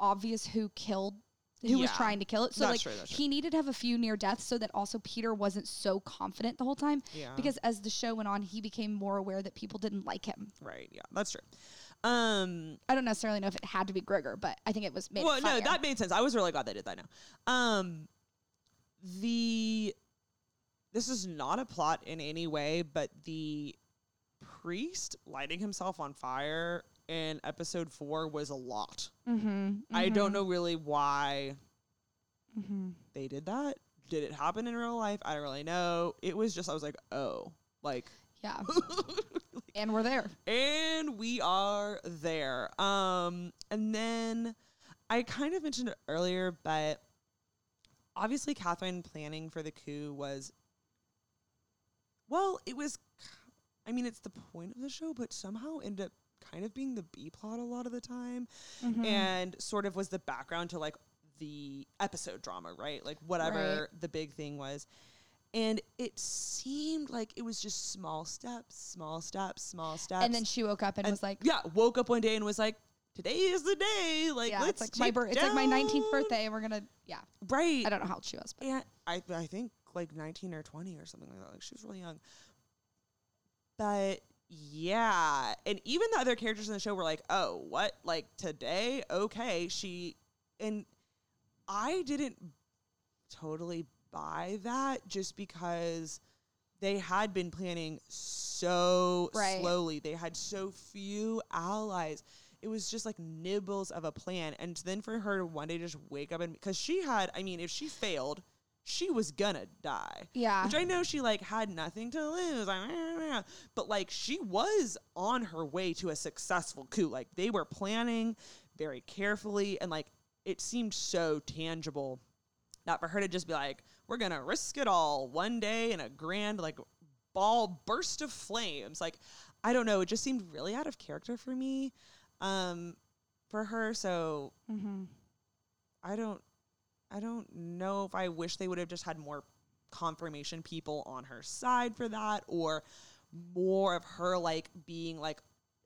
obvious who killed, who was trying to kill it. So That's like true, he needed to have a few near deaths, so that also Peter wasn't so confident the whole time. Yeah. Because as the show went on, he became more aware that people didn't like him. right. Yeah, that's true. Um, I don't necessarily know if it had to be Grigor, but I think it was made. well, no, that made sense. I was really glad they did that now. Um, the this is not a plot in any way, but the priest lighting himself on fire in episode four was a lot. mm-hmm, I don't know really why Mm-hmm. they did that. Did it happen in real life? I don't really know. It was just I was like, oh, like, Yeah, and we're there. and we are there. Um, and then I kind of mentioned it earlier, but obviously Catherine planning for the coup was, well, it was. I mean, it's the point of the show, but somehow ended up kind of being the B plot a lot of the time. Mm-hmm. and sort of was the background to like the episode drama, right? Like whatever the big thing was. And it seemed like it was just small steps, small steps, small steps. And then she woke up and, And was like, yeah, woke up one day and was like, today is the day. Like, "Yeah, let's it's like my take bir- it's like my 19th birthday, and we're gonna yeah." Right. I don't know how old she was, but And I, I think like 19 or 20 or something like that. Like she was really young. But yeah. And even the other characters in the show were like, oh, what? Like today? Okay. She, and I didn't totally buy that just because they had been planning so Right. slowly. They had so few allies. It was just like nibbles of a plan. And then for her to one day just wake up and because she had, I mean, if she failed, she was gonna die. yeah, Which I know she like had nothing to lose, like, "Eh, eh," but like she was on her way to a successful coup. Like they were planning very carefully, and like it seemed so tangible. Not for her to just be like, "We're gonna risk it all one day in a grand like ball burst of flames." Like I don't know, it just seemed really out of character for me, um, for her. So mm-hmm. I don't I don't know if I wish they would have just had more confirmation people on her side for that or more of her like being like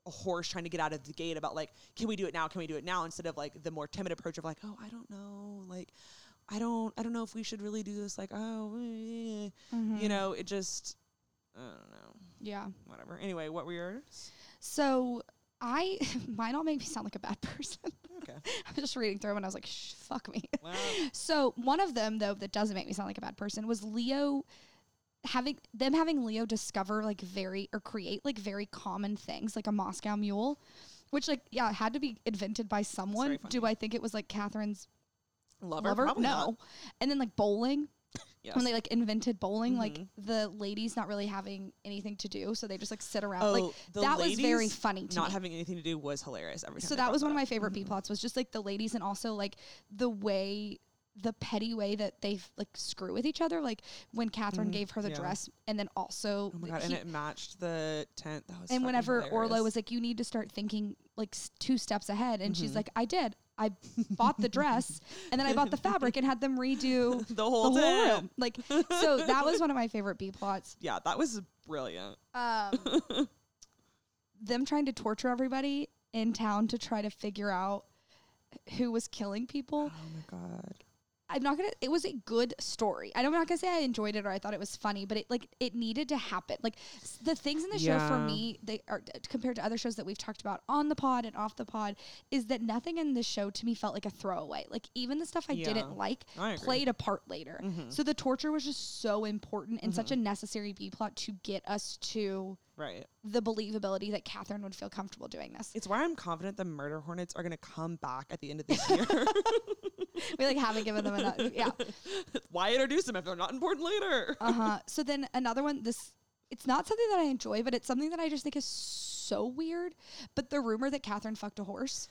a horse trying to get out of the gate about like can we do it now can we do it now instead of like the more timid approach of like oh I don't know like I don't I don't know if we should really do this like oh eh," Mm-hmm. you know it just I don't know yeah. whatever anyway what were yours So I might not make me sound like a bad person. okay I was just reading through them and I was like, Shh, fuck me. So one of them though that doesn't make me sound like a bad person was Leo having them having Leo discover like very or create like very common things like a Moscow mule, which like yeah had to be invented by someone. Do. I think it was like Catherine's lover, lover? Probably no. not. And then like bowling yes. when they like invented bowling, like Mhm. the ladies not really having anything to do, so they just like sit around. oh like that was very funny to not me. having anything to do was hilarious every time so that was one of my favorite B plots was just like the ladies and also like the way the petty way that they like screw with each other like when Catherine Mhm, gave her the yeah. dress and then also Oh my god! he- and it matched the tent. That was and whenever hilarious. Orlo was like you need to start thinking like s- two steps ahead and she's Mhm. like I did I bought the dress and then I bought the fabric and had them redo The whole the whole room. Like so that was one of my favorite B plots. Yeah, that was brilliant. Um, them trying to torture everybody in town to try to figure out who was killing people. Oh my god. I'm not gonna. It was a good story. I'm not gonna say I enjoyed it or I thought it was funny, but it like it needed to happen. Like the things in the show for me, they are compared to other shows that we've talked about on the pod and off the pod, is that nothing in this show to me felt like a throwaway. Like even the stuff I Yeah. didn't like I played a part later. Mhm. So the torture was just so important and such a necessary B plot to get us to Right. the believability that Catherine would feel comfortable doing this. It's why I'm confident the murder hornets are gonna come back at the end of this year. we like haven't given them enough. Yeah. why introduce them if they're not important later? Uh huh. So then another one. This it's not something that I enjoy, but it's something that I just think is so weird. But the rumor that Catherine fucked a horse.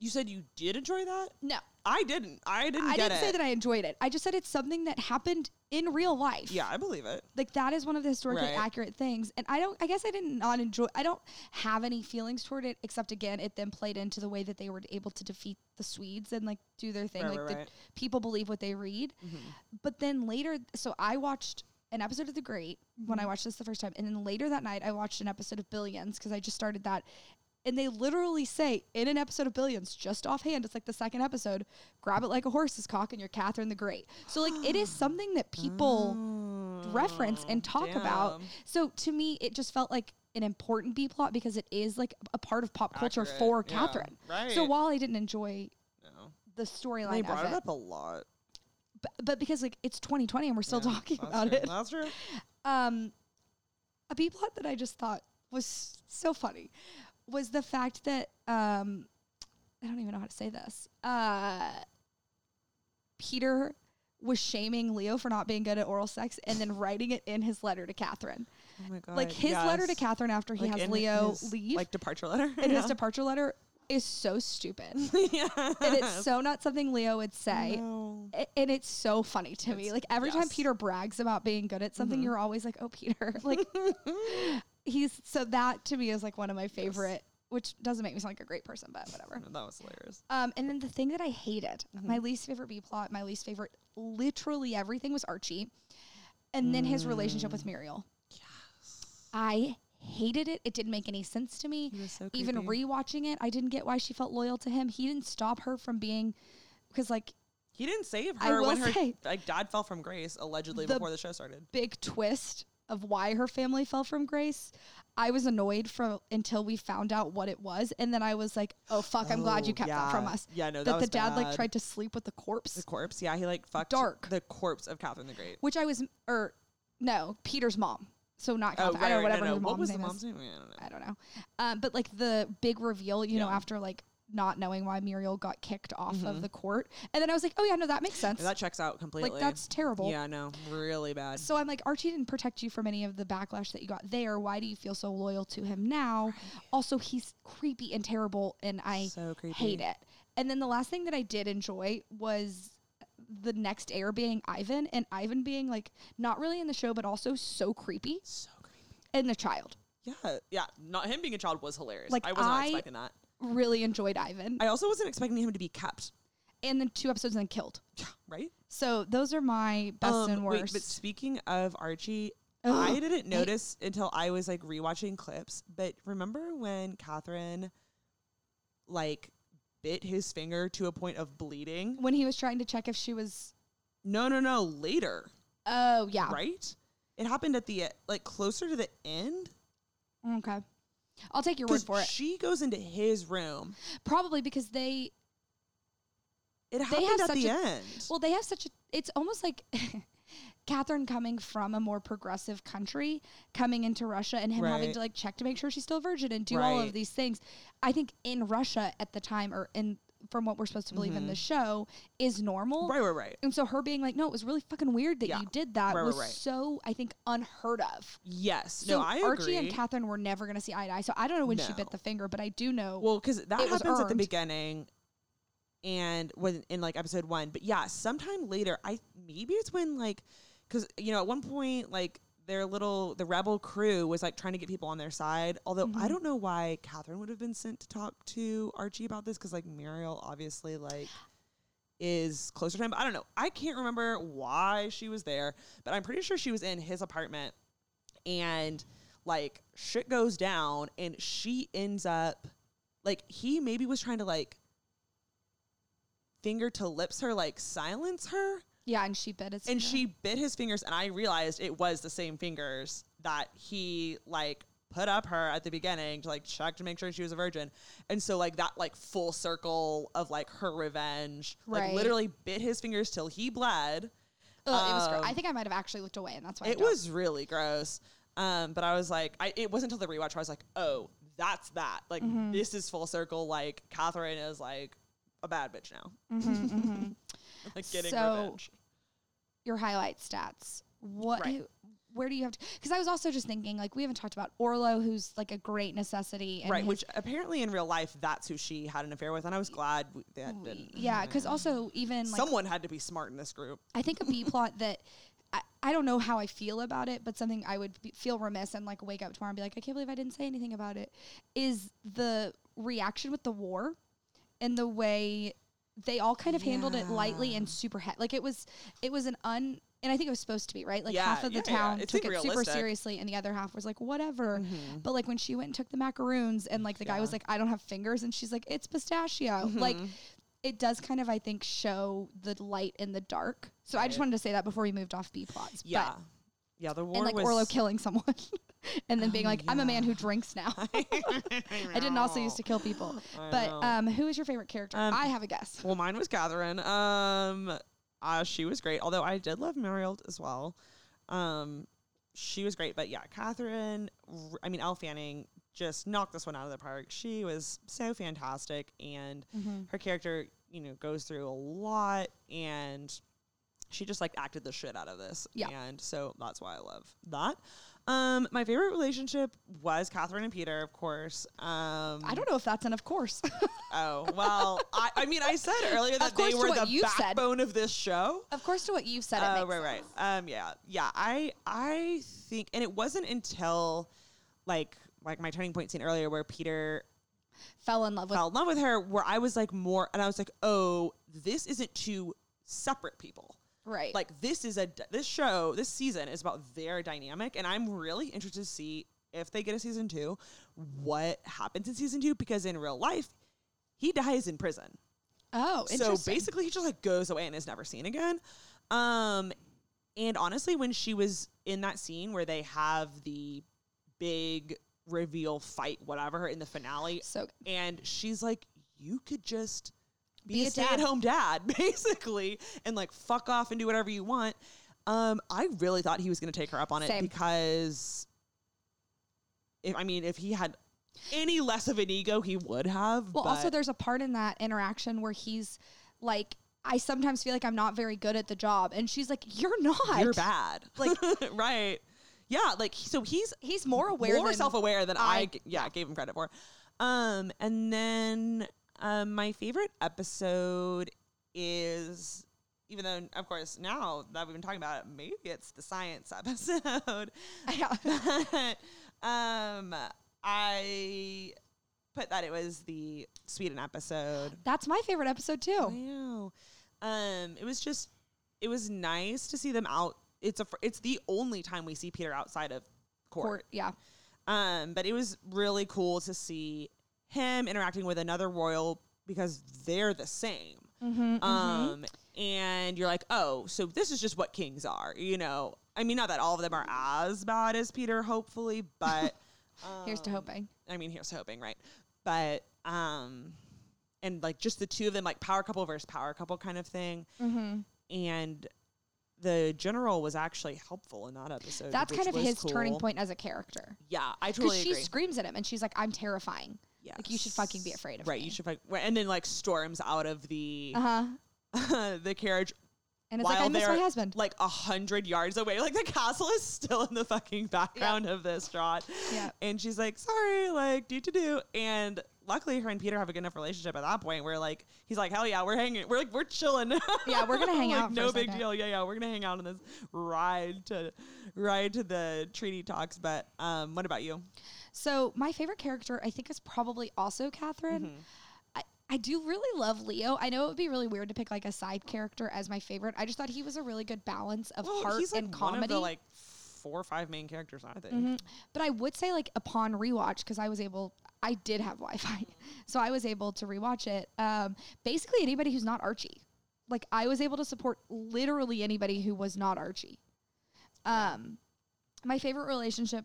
You said you did enjoy that? No, I didn't. I didn't I didn't it. say that I enjoyed it. I just said it's something that happened in real life. yeah, I believe it. Like that is one of the historically Right. accurate things, and I don't. I guess I did not enjoy. I don't have any feelings toward it, except again, it then played into the way that they were able to defeat the Swedes and like do their thing. Right, like right, the right. people believe what they read. Mm-hmm. But then later, so I watched an episode of The Great when I mm-hmm. watched this the first time, and then later that night I watched an episode of Billions because I just started that. And they literally say in an episode of Billions, just offhand, it's like the second episode, grab it like a horse's cock and you're Catherine the Great. So like it is something that people reference and talk about. Oh, So to me, it just felt like an important B plot because it is like a part of pop culture Accurate, for yeah, Catherine. So while I didn't enjoy No. the They storyline brought of it it, up a lot. but, but because like it's 2020 and we're still Yeah, talking that's about true. it, That's true. um, a B plot that I just thought was so funny was the fact that um, I don't even know how to say this. Uh, Peter was shaming Leo for not being good at oral sex and then writing it in his letter to Catherine. Oh my god. like his letter to. Catherine after he Like has Leo his, leave like departure letter. in his departure letter is so stupid. yeah. and it's so not something Leo would say. No. And it's so funny to me. Like every time. Peter brags about being good at something, Mhm. you're always like, "Oh, Peter!" Like he's so that to me is like one of my favorite, which doesn't make me sound like a great person, but whatever. That was hilarious. Um, and then the thing that I hated, my Mhm. least favorite B plot, my least favorite, literally everything was Archie, and then his relationship with Mm. Muriel. Yes. I hated it. It didn't make any sense to me. So Even rewatching it, I didn't get why she felt loyal to him. He didn't stop her from being, because like He didn't save her when her say- like dad fell from grace allegedly before the show started. big twist of why her family fell from grace. I was annoyed for until we found out what it was, and then I was like, "Oh fuck! I'm glad you Oh, kept that from yeah. us." Yeah, no, that, that the dad like tried to sleep with the corpse, the corpse. Yeah, he like fucked Dark. the corpse of Catherine the Great. which I was, or no, Peter's mom. So not Oh, Catherine. right, I don't know whatever no, no. What was the mom's name? I don't know. I don't know. Um, but like the big reveal, you know, after like not knowing why Muriel got kicked off of Mhm. the court, and then I was like, "Oh yeah, no, that makes sense." That checks out completely. like that's terrible. yeah, no, really bad. So I'm like, Archie didn't protect you from any of the backlash that you got there. Why do you feel so loyal to him now? Also, he's creepy and terrible, and I so hate it. And then the last thing that I did enjoy was the next heir being Ivan, and Ivan being like not really in the show, but also so creepy, So creepy. and the child. Yeah, yeah. Not him being a child was hilarious. Like, I was not I- expecting that. Really enjoyed Ivan, I also wasn't expecting him to be kept. and then two episodes and then killed. Right. So those are my best Um, and wait, worst. but speaking of Archie, Ugh, I didn't notice until I was like rewatching clips. But remember when Catherine, like, bit his finger to a point of bleeding? when he was trying to check if she was. No, no, no. Later, Oh yeah. right? It happened at the like closer to the end. Okay. I'll take your word for it. She goes into his room. Probably because they It have happened at such the a- end. Well, they have such a. It's almost like Catherine coming from a more progressive country, coming into Russia, and him having Right. to like check to make sure she's still a virgin and do all of these things. I think in Russia at the time, or in from what we're supposed to believe in the mm-hmm. show, is normal. right, right, right. And so her being like, "No, it was really fucking weird that Yeah. you did that," Right, right, was right. so I think unheard of. Yes. So no, I Archie agree. and Catherine were never going to see eye to eye. So I don't know when she bit the finger, but I do know. Well, because that happens at the beginning, and when in like episode one. But yeah, sometime later, I maybe it's when like, because you know, at one point, like their little the rebel crew was like trying to get people on their side. Although I mm-hmm. don't know why Catherine would have been sent to talk to Archie about this because like Muriel obviously like is closer to him. I don't know. I can't remember why she was there, but I'm pretty sure she was in his apartment and like shit goes down and she ends up like he maybe was trying to like finger to lips her like silence her Yeah, and she bit his and finger. she bit his fingers and i realized it was the same fingers that he like put up her at the beginning to like check to make sure she was a virgin and so like that like full circle of like her revenge like Right. literally bit his fingers till he bled Ugh, it was. Gro- I um, think I might have actually looked away, and that's why it was really gross um but i was like i it wasn't until the rewatch where i was like oh that's that like Mm-hmm. this is full circle like catherine is like a bad bitch now like getting Mm-hmm, So- revenge your highlight stats. What? Right. who- Where do you have to? Because I was also just thinking, like, we haven't talked about Orlo, who's like a great necessity. And right which apparently in real life that's who she had an affair with and i was glad we, that didn't yeah, because also even like someone had to be smart in this group I think a B plot that I, I don't know how I feel about it, but something I would be, feel remiss and like wake up tomorrow and be like, I can't believe I didn't say anything about it. Is the reaction with the war and the way they all kind of handled it lightly and super he- like it was it was an un and I think it was supposed to be right. Like Yeah, half of the yeah, yeah. town It took it super seriously, and the other half was like whatever. Mm-hmm. But like when she went and took the macaroons, and like the guy was like, I don't have fingers, and she's like, it's pistachio. Like Mm-hmm. it does kind of I think show the light in the dark. So I just wanted to say that before we moved off B plots. yeah But, yeah the war and like was Orlo killing someone, and then being Oh, like, I'm a man who drinks now. I didn't also used to kill people. I But um, who is your favorite character? Um, I have a guess. well mine was catherine um uh, she was great although i did love muriel as well um she was great but yeah catherine i mean elle fanning just knocked this one out of the park she was so fantastic and Mm-hmm. her character you know goes through a lot and she just like acted the shit out of this Yeah. and so that's why i love that um my favorite relationship was catherine and peter of course um I don't know if that's an of course. oh well i i mean i said earlier that they were the you've said. backbone of this show of course, to what you've said, it Oh, makes right, right. Um, yeah, yeah. I, I think, and it wasn't until, like, like my turning point scene earlier, where Peter fell in love with. fell in love with her, where I was like more, and I was like, oh, this isn't two separate people. Right. Like this is a this show, this season is about their dynamic, and I'm really interested to see if they get a season two, what happens in season two, because in real life, he dies in prison. oh, So basically, he just like goes away and is never seen again. Um, and honestly, when she was in that scene where they have the big reveal fight, whatever, in the finale, So and she's like, "You could just be, Be a a stay-at-home dad, basically, and like fuck off and do whatever you want." Um, I really thought he was going to take her up on it Same. because, if I mean, if he had any less of an ego, he would have. Well, also there's a part in that interaction where he's like, I sometimes feel like I'm not very good at the job, and she's like, "You're not. you're bad. Like- right. Yeah, like so he's He's more aware. more than self-aware than I. yeah, gave him credit for. Um and then um my favorite episode is even though of course now that we've been talking about it, maybe it's the science episode. But um I put that it was the Sweden episode. That's my favorite episode too I know. Um, it was just, it was nice to see them out. It's a, fr- it's the only time we see Peter outside of court. Court, yeah. Um, but it was really cool to see him interacting with another royal because they're the same. Mm-hmm, Um, and you're like, oh, so this is just what kings are, you know? I mean, not that all of them are as bad as Peter, hopefully, but Here's to um, hoping. I mean, here's to hoping, right? But um, and like just the two of them, like power couple versus power couple kind of thing. Mm-hmm. And the general was actually helpful in that episode. That's kind of his turning point as a character. Yeah, I Because totally she agree. screams at him and she's like, "I'm terrifying." Yes. like, you should fucking be afraid of right. me. You should, fuck- right, and then like storms out of the Uh huh. the carriage And it's like, "I miss my husband." like a hundred yards away. Like the castle is still in the fucking background of this shot. Yeah. And she's like, sorry, like, do to do. And luckily her and Peter have a good enough relationship at that point where like he's like, hell yeah, we're hanging, we're like we're chilling. Yeah, we're gonna hang Like, out No big second. deal. Yeah, yeah, we're gonna hang out on this ride to ride to the treaty talks. But um, what about you? So my favorite character, I think, is probably also Catherine. Mm-hmm. I, I do really love Leo. I know it would be really weird to pick like a side character as my favorite. I just thought he was a really good balance of Well, heart he's like and one comedy. of the like four or five main characters. I think. Mhm. But I would say like upon rewatch because I was able, I did have Wi-Fi, so I was able to rewatch it. Um, basically anybody who's not Archie, like I was able to support literally anybody who was not Archie. Um, my favorite relationship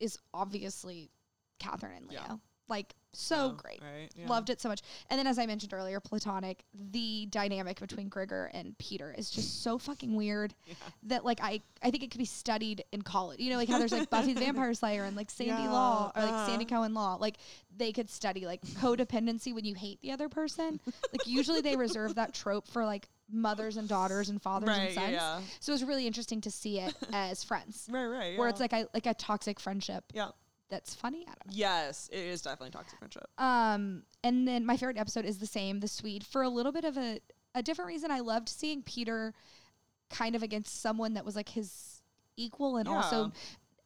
is obviously Catherine and Leo. Yeah. Like so Oh, great. right? Yeah. Loved it so much. And then, as I mentioned earlier, platonic. The dynamic between Grigor and Peter is just so fucking weird Yeah. that, like, I I think it could be studied in college. You know, like how there's like Buffy the Vampire Slayer and like Sandy Yeah, Law or like uh-huh. Sandy Cohen Law. Like they could study like codependency when you hate the other person. like usually they reserve that trope for like mothers and daughters and fathers Right, and sons. yeah. So it was really interesting to see it as friends, Right, right. where it's like a like a toxic friendship yeah. that's funny. I. Yes, it is definitely toxic friendship. Um, and then my favorite episode is the same, the Swede, for a little bit of a a different reason. I loved seeing Peter kind of against someone that was like his equal, and Yeah. also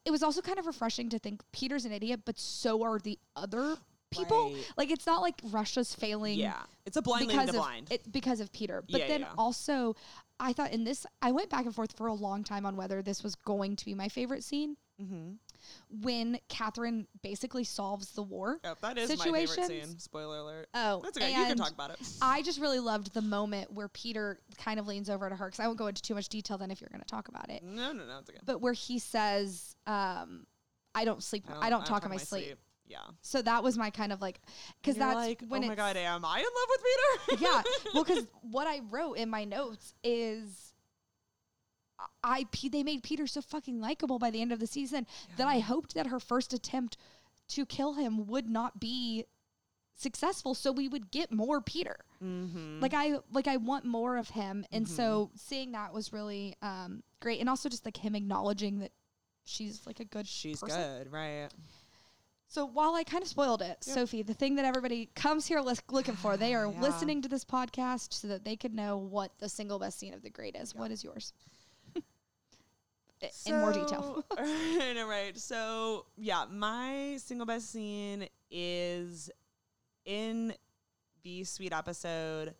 it was also kind of refreshing to think Peter's an idiot, but so are the other people. Right. Like it's not like Russia's failing Yeah, it's a blind because of blind. it because of Peter. But Yeah, then yeah. also, I thought in this, I went back and forth for a long time on whether this was going to be my favorite scene mm-hmm. when Catherine basically solves the war. Yep, that is my situations. favorite scene. Spoiler alert. Oh, That's okay. You can talk about it. I just really loved the moment where Peter kind of leans over to her because I won't go into too much detail then if you're going to talk about it. No, no, no. It's okay. But where he says, um, "I don't sleep. I don't, talk in my sleep. Yeah. So that was my kind of like, because that's like, when oh my god, am I in love with Peter? yeah. Well, because what I wrote in my notes is. I P- they made Peter so fucking likable by the end of the season that I hoped that her first attempt to kill him would not be successful, so we would get more Peter. mm-hmm. like i like i want more of him and so seeing that was really um great and also just like him acknowledging that she's like a good She's person. good, right? So while i kind of spoiled it sophie the thing that everybody comes here lis- looking for they are Yeah. listening to this podcast so that they could know what the single best scene of the great is what is yours in more detail So- I? So yeah, my single best scene is in the sweet episode,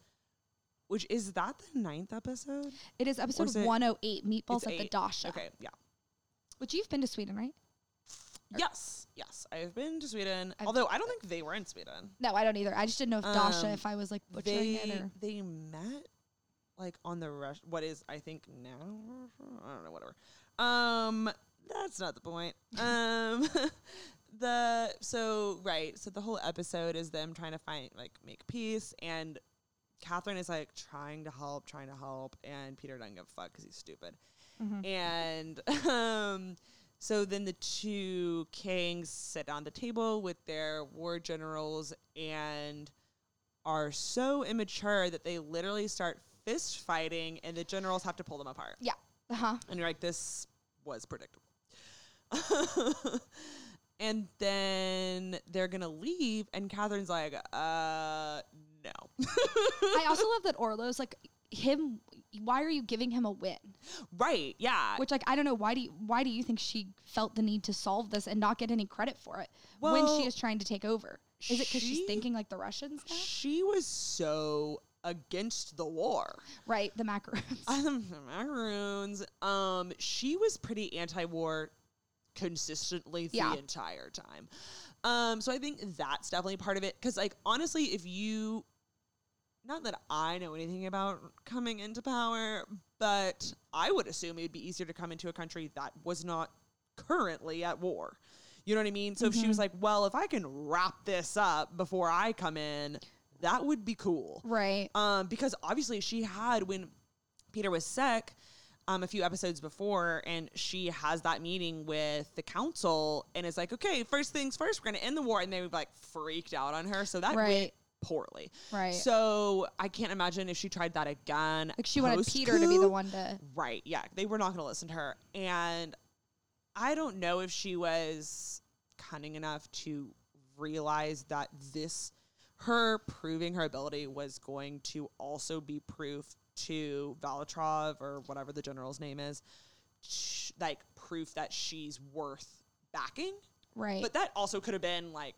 which is that the ninth episode? it is episode is it- 108 meatballs at the eight. dasha Okay, yeah. which you've been to sweden right Yes, yes. I've been to Sweden, I've- although I don't think they were in Sweden. no i don't either i just didn't know if dasha Um, if i was like butchering They it or they met like on the rush. What is I think now? I don't know. Whatever. Um, that's not the point. Um, the so right. So the whole episode is them trying to find like make peace, and Catherine is like trying to help, trying to help, and Peter doesn't give a fuck because he's stupid. Mhm. And um, so then the two kings sit on the table with their war generals and are so immature that they literally start fist fighting, and the generals have to pull them apart. yeah uh-huh And you're like, this was predictable. and then they're gonna leave, and Catherine's like, uh, no. I also love that Orlo's like him. Why are you giving him a win? right, yeah. Which like I don't know. Why do you, why do you think she felt the need to solve this and not get any credit for it when she is trying to take over? Is it because she's thinking like the Russians now? she was so against the war. Right, the macaroons. Um, the macaroons. Um, she was pretty anti-war consistently the Yeah. entire time. Um, so I think that's definitely part of it. Because, like, honestly, if you, not that I know anything about coming into power, but I would assume it would be easier to come into a country that was not currently at war. You know what I mean? So if she was like, well, if I can wrap this up before I come in, that would be cool right. um, because obviously she had when Peter was sick um, a few episodes before, and she has that meeting with the council, and is like, okay, first things first, we're gonna end the war, and they would like freaked out on her, so that went Right. Poorly. Right. So I can't imagine if she tried that again. Like she wanted Peter to be the one to. Right. Yeah. They were not going to listen to her. And I don't know if she was cunning enough to realize that this her proving her ability was going to also be proof to Valatrov or whatever the general's name is, sh- like proof that she's worth backing. Right. But that also could have been like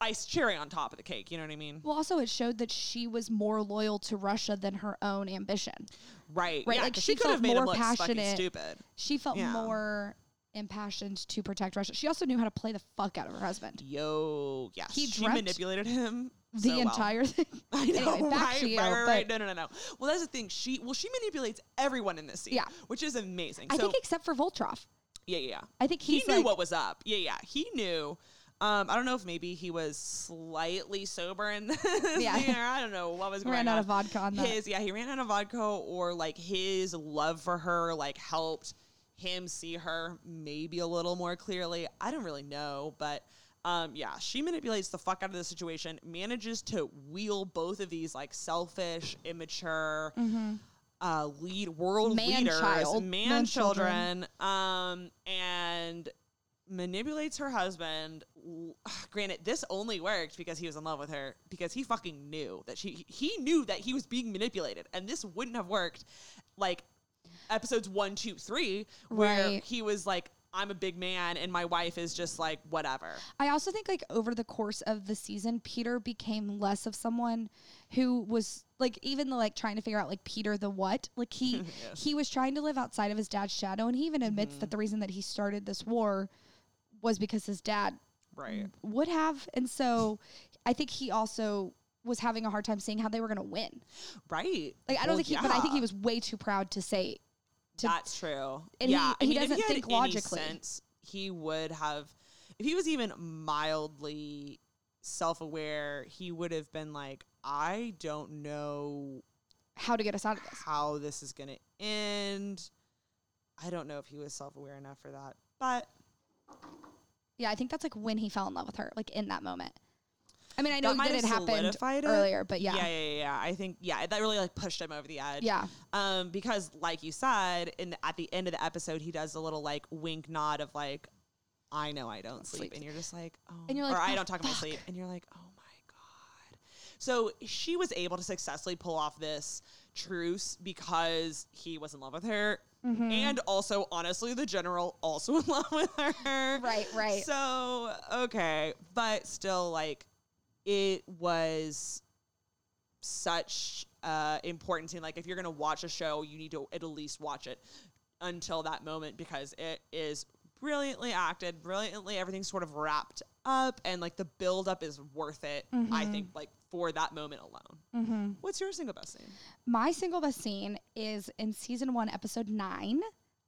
ice cherry on top of the cake. You know what I mean? well, also it showed that she was more loyal to Russia than her own ambition. Right. Right, Yeah, like, she she could have made him more look passionate. stupid. She felt Yeah. more impassioned to protect Russia. She also knew how to play the fuck out of her husband. Yo, yes. He she manipulated him The so well. entire thing. I know, anyway, right, you. right, right. No, no, no, no. Well, that's the thing. She, well, she manipulates everyone in this scene. Yeah. which is amazing. I so, think except for Voltrov. yeah, yeah, yeah. I think he knew like, what was up. Yeah, yeah, he knew. Um, I don't know if maybe he was slightly sober in this Yeah. or I don't know what was going ran on. out of vodka on that. his yeah he ran out of vodka or like his love for her like helped him see her maybe a little more clearly i don't really know but um yeah she manipulates the fuck out of the situation manages to wheel both of these like selfish immature uh lead world Mm-hmm. Man leaders child- man, man children um and manipulates her husband. Granted, this only worked because he was in love with her because he fucking knew that she he knew that he was being manipulated, and this wouldn't have worked like episodes one, two, three, where Right. he was like, "I'm a big man," and my wife is just like, "Whatever." I also think like over the course of the season, Peter became less of someone who was like even the, like trying to figure out like Peter the what. Like he he was trying to live outside of his dad's shadow, and he even admits Mm-hmm. that the reason that he started this war was because his dad Right. would have, and so I think he also was having a hard time seeing how they were going to win. Right. Like I don't Well, think, he, but I think he was way too proud to say. To, That's true. and he- yeah, I he mean, doesn't he think logically. Sense, he would have, if he was even mildly self-aware, he would have been like, "I don't know how to get us out of this. how this is going to end." I don't know if he was self-aware enough for that, but Yeah, I think that's like when he fell in love with her, like in that moment. I mean, I know that that it happened it. earlier, but yeah, yeah, yeah, yeah, yeah. I think yeah, that really like pushed him over the edge. yeah. Um, because like you said, in the, at the end of the episode, he does a little like wink nod of like, "I know I don't sleep," Sleep. and you're just like, "Oh," And you're like, or "I "Oh, don't talk my sleep," and you're like, "Oh my god." So she was able to successfully pull off this truce because he was in love with her. Mm-hmm. And also, honestly, the general also in love with her. Right, right. So, okay. But still, like, it was such uh important scene. Like if you're gonna watch a show, you need to at least watch it until that moment because it is brilliantly acted, brilliantly everything's sort of wrapped up and like the build up is worth it, I think, like for that moment alone. Mm-hmm. What's your single best scene? My single best scene is in season one, episode nine,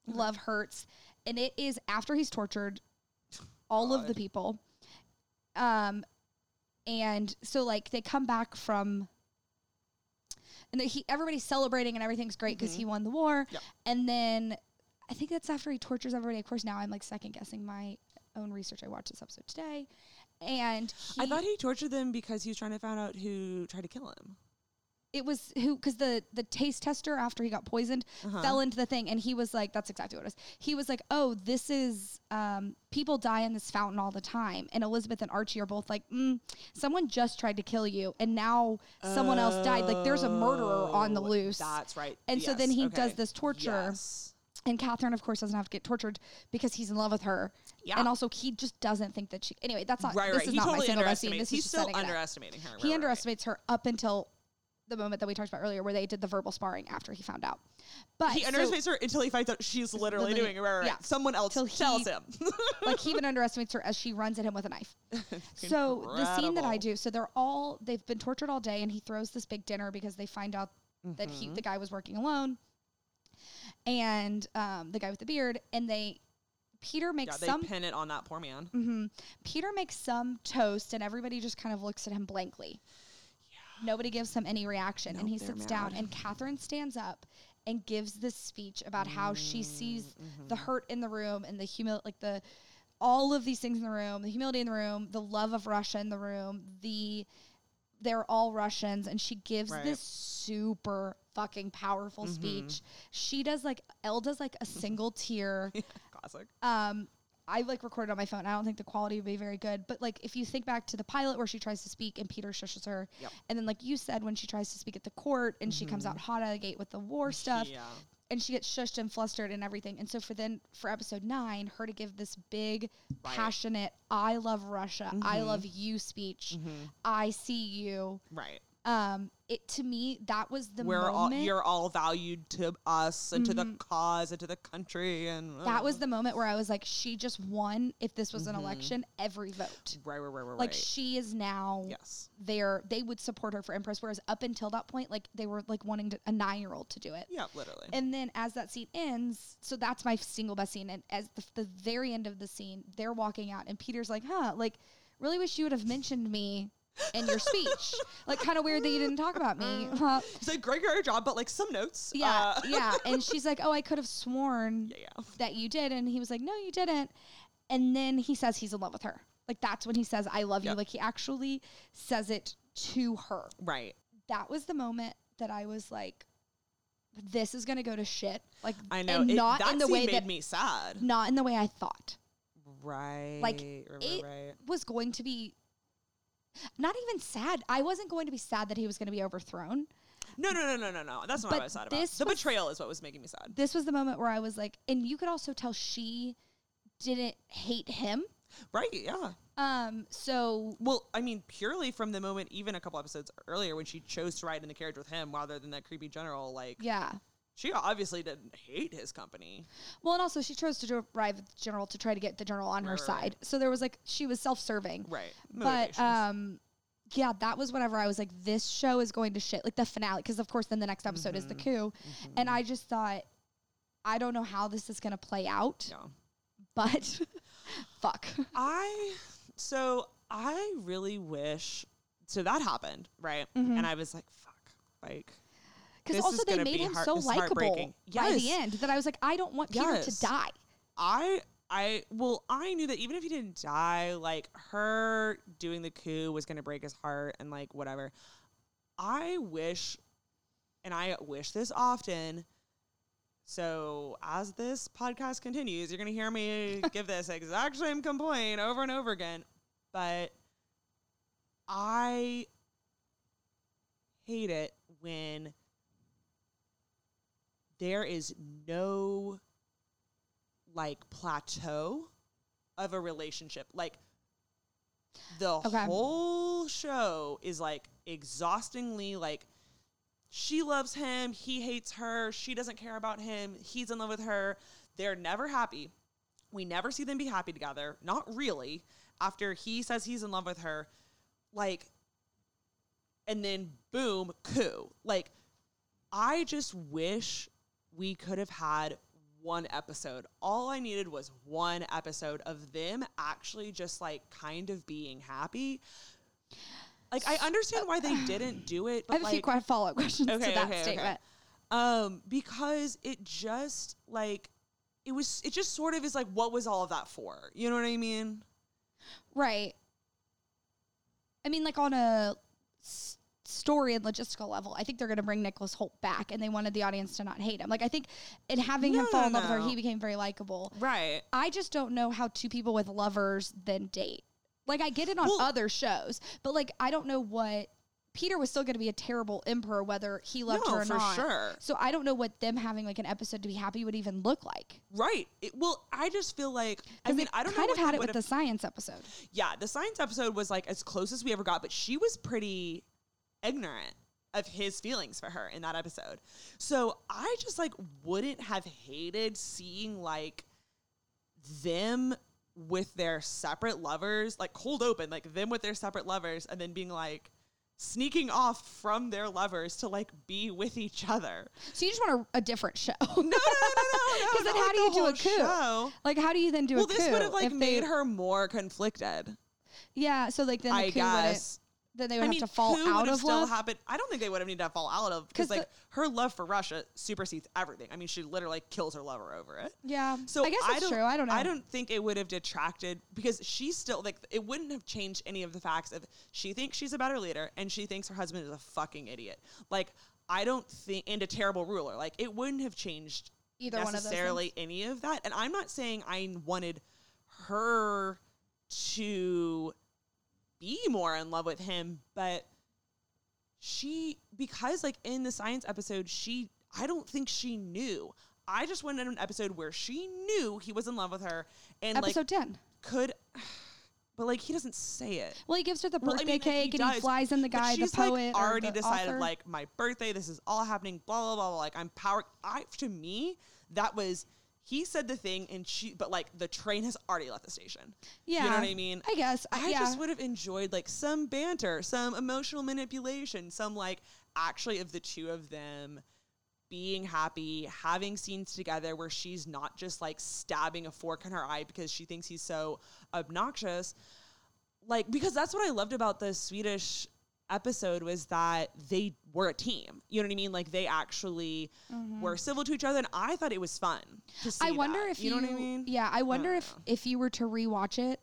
Love Hurts. And it is after he's tortured all of the people. Um, and so like they come back from and he everybody's celebrating and everything's great because he won the war. Yep. And then I think that's after he tortures everybody. Of course, now I'm like second guessing my own research. I watched this episode today. And I thought he tortured them because he was trying to find out who tried to kill him. it was who because the the taste tester after he got poisoned Uh-huh. fell into the thing and he was like that's exactly what it was he was like oh this is um people die in this fountain all the time and elizabeth and archie are both like mm, someone just tried to kill you and now someone else died like there's a murderer on the Oh, loose That's right. And so then Yes, he does this torture. Yes. and catherine of course doesn't have to get tortured because he's in love with her Yeah. and also he just doesn't think that she anyway that's not Right, this right. is He not totally my underestimates. this is He's still underestimating her. he right, right, right. underestimates her up until the moment that we talked about earlier where they did the verbal sparring after he found out but He so- underestimates her until he finds out she's literally literally- doing it. Right, right, right. yeah. Someone else Till tells he- him. like he even underestimates her as she runs at him with a knife. so the scene that I do, so they're all they've been tortured all day, and he throws this big dinner because they find out that he Mm-hmm. the guy was working alone, and um, the guy with the beard, and they Peter makes yeah, they some pin it on that poor man. hmm Peter makes some toast, and everybody just kind of looks at him blankly. Yeah. Nobody gives him any reaction, and he sits down. And Catherine stands up and gives this speech about how she sees Mm-hmm. the hurt in the room and the humil like the all of these things in the room, the humility in the room, the love of Russia in the room, the they're all Russians, and she gives Right. this super fucking powerful Mm-hmm. speech. She does like Elle does like a single tear Classic. um I like recorded on my phone. I don't think the quality would be very good. But like if you think back to the pilot where she tries to speak and Peter shushes her, Yep. and then like you said when she tries to speak at the court and she comes out hot out of the gate with the war stuff, Yeah. and she gets shushed and flustered and everything. And so for then for episode nine, her to give this big, Right. passionate, I love Russia, I Mhm. love you speech, Mhm. I see you. Right. Um, it to me that was the We're all moment. you're all valued to us and to the Mhm. cause and to the country and that was uh, the moment where I was like, she just won. If this was an Mhm. election, every vote. right, right, right, right. Like right. she is now yes. there. They would support her for Empress, whereas up until that point, like they were like wanting to, a nine year old to do it. Yeah, literally. And then as that scene ends, so that's my single best scene. And as the, the very end of the scene, they're walking out, and Peter's like, "Huh, like, really wish you would have mentioned me in your speech. like, kind of weird that you didn't talk about me." Huh. It's like great, great job, but like some notes. yeah, Uh, yeah. And she's like, "Oh, I could have sworn yeah, yeah. that you did," and he was like, "No, you didn't." And then he says he's in love with her. Like that's when he says, "I love you." Yep. Like he actually says it to her. Right. That was the moment that I was like, "This is gonna go to shit." Like I know. it, not in the way made that me sad. not in the way I thought. Right. Like, right, it- right. Was going to be not even sad. I wasn't going to be sad that he was going to be overthrown. No, no, no, no, no, no. That's not But what I was sad about. this The was- betrayal is what was making me sad. This was the moment where I was like, and you could also tell she didn't hate him. Right. Yeah. Um, so Well, I mean, purely from the moment, even a couple episodes earlier, when she chose to ride in the carriage with him rather than that creepy general, like yeah. She obviously didn't hate his company. Well, and also she chose to drive the general to try to get the general on her Right, right, right. side. So there was like she was self-serving. Right. But um yeah, that was whenever I was like this show is going to shit. Like the finale because of course then the next episode is the Mhm. coup. Mhm. And I just thought I don't know how this is going to play out, yeah. but fuck. I so I really wish so that happened right, Mhm. and I was like, fuck, like Because also they made him heart- so likable heartbreaking. by the end that I was like, I don't want Peter Yes. to die. I I well I knew that even if he didn't die, like her doing the coup was gonna break his heart and like whatever. I wish, and I wish this often. So as this podcast continues, you're gonna hear me give this exact same complaint over and over again. But I hate it when there is no like plateau of a relationship. Like the Okay. whole show is like exhaustingly like she loves him, he hates her, she doesn't care about him, he's in love with her. They're never happy. We never see them be happy together. Not really. After he says he's in love with her, like and then boom, coup. Like I just wish we could have had one episode. All I needed was one episode of them actually just like kind of being happy. Like I understand why they didn't do it, I but have a few like quite follow up questions Okay, to that okay, okay. statement. um because it just like it was it just sort of is like what was all of that for? You know what I mean? Right. I mean, like on a s- story and logistical level, I think they're going to bring Nicholas Hoult back, and they wanted the audience to not hate him. Like I think in having him No, fall no, in love with her, he became very likable. Right. I just don't know how two people with lovers then date. Like I get it on Well- other shows, but like I don't know what Peter was still going to be a terrible emperor whether he loved No, her or for not. sure. So I don't know what them having like an episode to be happy would even look like. Right. It, well, I just feel like I mean I don't kind know of had it with would've- the science episode. yeah, the science episode was like as close as we ever got, but she was pretty ignorant of his feelings for her in that episode. So I just like wouldn't have hated seeing like them with their separate lovers, like cold open, like them with their separate lovers, and then being like sneaking off from their lovers to like be with each other. So you just want a, a different show. No, no, no, no, no. Because then how like do you do a coup? show. Like, how do you then do Well, a coup? this would have like if they- made her more conflicted. Yeah, so like then the I guess. Then they would I have mean, to fall coup out would have of still love. happened. I don't think they would have needed to fall out of because 'Cause like her love for Russia supersedes everything. I mean, she literally kills her lover over it. yeah, So I guess that's don't, true. I don't know. I don't think it would have detracted because she's still like it wouldn't have changed any of the facts of she thinks she's a better leader and she thinks her husband is a fucking idiot. Like I don't think and a terrible ruler. Like it wouldn't have changed Either one of those necessarily any of that. And I'm not saying I wanted her to be more in love with him, but she because like in the science episode, she I don't think she knew. I just went in an episode where she knew he was in love with her and Episode like 10. could but like he doesn't say it. Well, he gives her the Well, I birthday mean, and cake and he flies in the guy, the poet. like already decided author. like my birthday, this is all happening, blah blah blah. blah. Like I'm power. I to me that was he said the thing and she, but like the train has already left the station. yeah. you know what I mean. I guess. I yeah. just would have enjoyed like some banter, some emotional manipulation, some like actually of the two of them being happy, having scenes together where she's not just like stabbing a fork in her eye because she thinks he's so obnoxious. Like because that's what I loved about the Swedish episode was that they were a team. You know what I mean? Like they actually were civil to each other and I thought it was fun to see Mm-hmm. I wonder that. if you, know what I mean? Yeah, I wonder don't if know. if you were to rewatch it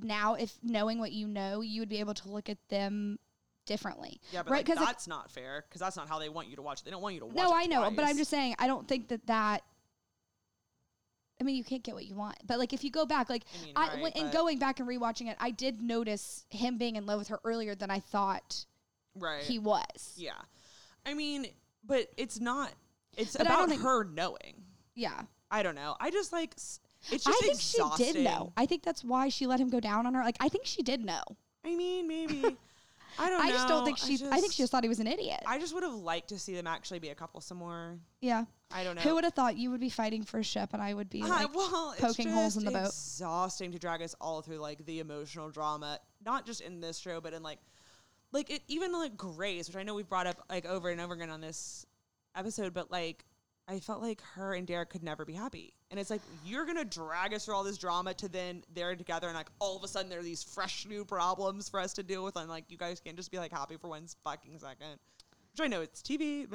now, if knowing what you know, you would be able to look at them differently. Yeah, but right? like, that's not fair because that's not how they want you to watch it. They don't want you to watch no, I know, but I'm just saying, I don't think that that. I mean, you can't get what you want, but like if you go back, like I mean, I, right, but- going back and rewatching it, I did notice him being in love with her earlier than I thought right. he was. yeah, I mean, but it's not. It's But about think- her knowing. Yeah, I don't know. I just like. It's I think exhausting. she did know. I think that's why she let him go down on her. Like I think she did know. I mean, maybe. I don't. I just don't think she. I, think she just thought he was an idiot. I just would have liked to see them actually be a couple some more. yeah. I don't know. Who would have thought you would be fighting for a ship and I would be like, it's poking holes in the boat. Exhausting to drag us all through like the emotional drama, not just in this show, but in like, like it even like Grey's, which I know we've brought up like over and over again on this episode, but like I felt like her and Derek could never be happy, and it's like you're gonna drag us through all this drama to then they're together, and like all of a sudden there are these fresh new problems for us to deal with, and like you guys can't just be like happy for one fucking second. Which I know it's TV,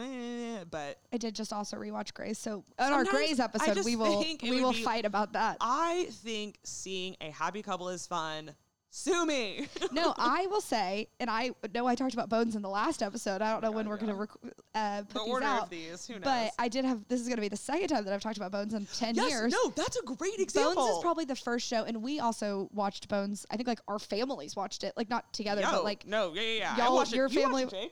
but I did just also rewatch Grey's. So on our Grey's episode, we will we will be- fight about that. I think seeing a happy couple is fun. Sue me. no, I will say, and I know I talked about Bones in the last episode. I don't know when God, we're gonna yeah. rec- uh, put the these order out. of these, who knows? but I did have. This is gonna be the second time that I've talked about Bones in ten yes, years. no, that's a great example. Bones is probably the first show, and we also watched Bones. I think like our families watched it, like not together, Yo, but like no, yeah, yeah, yeah. Y'all- watched it. your You watched family- it, Jake?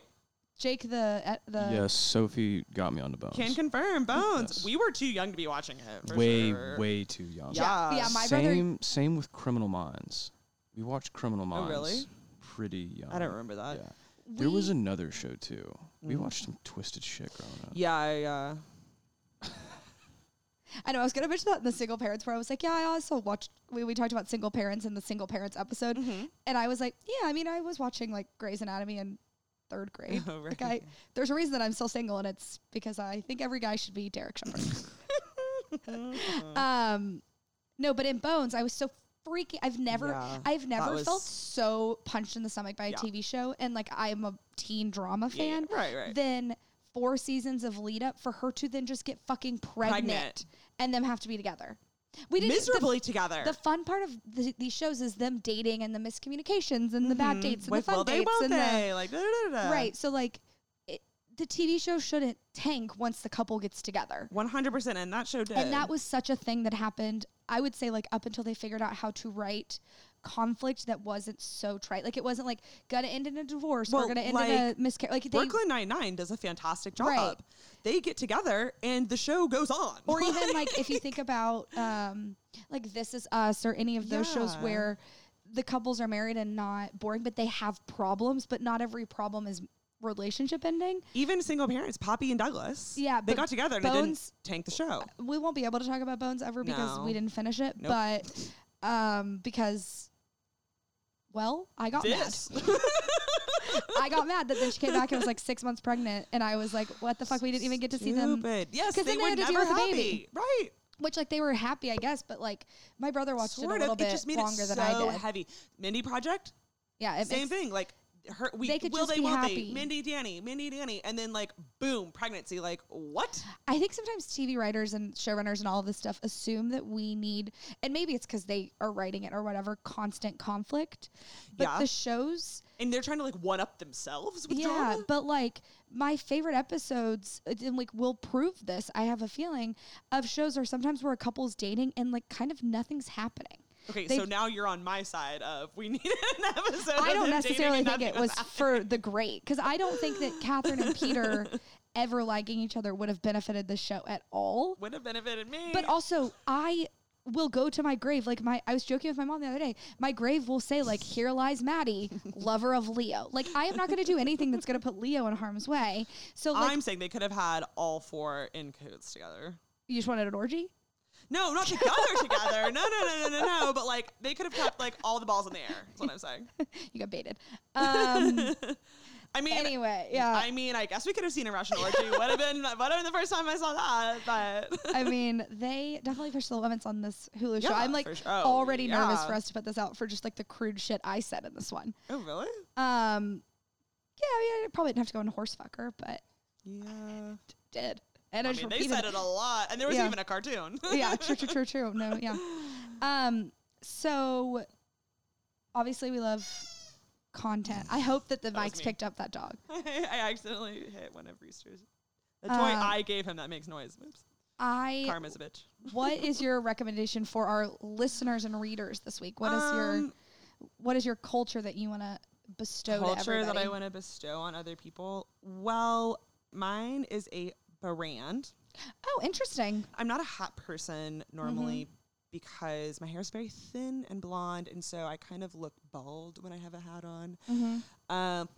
Jake the uh, the yes, Sophie got me on the bones. Can confirm. Bones. Yes. We were too young to be watching it. For way, sure. way too young. yeah, Yeah. yeah. My brother same, same with Criminal Minds. We watched Criminal Minds. Oh, really? Pretty young. I don't remember that. Yeah. There was another show too. We Mm. watched some twisted shit growing up. Yeah, I, uh, I know I was gonna mention that in the single parents where I was like, yeah, I also watched. We, we talked about single parents in the single parents episode, Mm-hmm. and I was like, yeah, I mean, I was watching like Grey's Anatomy in third grade. Oh, Like. I, there's a reason that I'm still single, and it's because I think every guy should be Derek Shepherd. um, no, but in Bones, I was so freaking. I've never, Yeah, I've never was- felt so punched in the stomach by a Yeah. TV show, and like I'm a teen drama Yeah, yeah, fan. right, right. Then four seasons of lead up for her to then just get fucking pregnant, Pregnant. and them have to be together. We didn't the- miserably together. The, fun part of the, these shows is them dating and the miscommunications and the bad Mhm. dates and With the fun they, dates won't and the they? Like, da, da, da, right. So like, the TV show shouldn't tank once the couple gets together. 100%. And that show did. And that was such a thing that happened. I would say like up until they figured out how to write conflict that wasn't so trite. Like it wasn't like gonna end in a divorce Well, or gonna end like, in a miscarriage. Like they Brooklyn Nine-Nine does a fantastic job. Right. They get together and the show goes on. or even like if you think about um like This Is Us or any of those shows where the couples are married and not boring, but they have problems, but not every problem is relationship ending. even single parents, Poppy and Douglas. Yeah, They got together and it Bones- didn't tank the show. We won't be able to talk about Bones ever because No. we didn't finish it. Nope. But um because well, I got This. mad. I got mad that then she came back and was like six months pregnant, and I was like, "What the fuck? We didn't even get to see them." Stupid. Yes, 'Cause they then they were had to deal with the baby. Right. Which like they were happy, I guess, but like my brother watched it a little of. bit It just made longer it so than I did. heavy. Mindy Project, Yeah, it same makes, thing. Like her, we They could will just they, be won't happy. they? Mindy, Danny, Mindy, Danny, and then like boom, pregnancy. Like what? I think sometimes TV writers and showrunners and all of this stuff assume that we need, and maybe it's because they are writing it or whatever, constant conflict. But Yeah. the shows, And they're trying to like one up themselves with yeah. drama. But like my favorite episodes, uh, and like will prove this. I have a feeling of shows are sometimes where a couple's dating and like kind of nothing's happening. Okay, They've- so now you're on my side of we need an episode. I don't necessarily think it was for the great because I don't think that Catherine and Peter ever liking each other would have benefited the show at all. would have benefited me. But also, I will go to my grave. Like my, I was joking with my mom the other day. My grave will say like, "Here lies Maddie, lover of Leo." Like I am not going to do anything that's going to put Leo in harm's way. So like, I'm saying they could have had all four in cahoots together. you just wanted an orgy. No, not together, together. No, no, no, no, no, no. But like they could have kept like all the balls in the air. That's what I'm saying. You got baited. Um, I mean, anyway, yeah. I mean, I guess we could have seen a Russian orgy. Would have been, would have been the first time I saw that. But I mean, they definitely pushed the limits on this Hulu show. I'm like sure. Oh, already nervous for us to put this out for just like the crude shit I said in this one. oh really? Um, yeah, I, mean, I probably didn't have to go into horsefucker, but Yeah. did. And I, I mean, they repeated said it a lot, and there was Yeah. even a cartoon. yeah, true, true, true, true. No, yeah. Um, so obviously we love content. I hope that the That mics picked up that dog. I accidentally hit one of Rooster's. The toy Uh, I gave him that makes noise. Oops. I. Karma's a bitch. What is your recommendation for our listeners and readers this week? What is your Um, What is your culture that you want to bestow culture that I want to bestow on other people? Well, mine is a brand. oh, interesting. I'm not a hat person normally Mm-hmm. because my hair is very thin and blonde, and so I kind of look bald when I have a hat on. Mm-hmm. Um,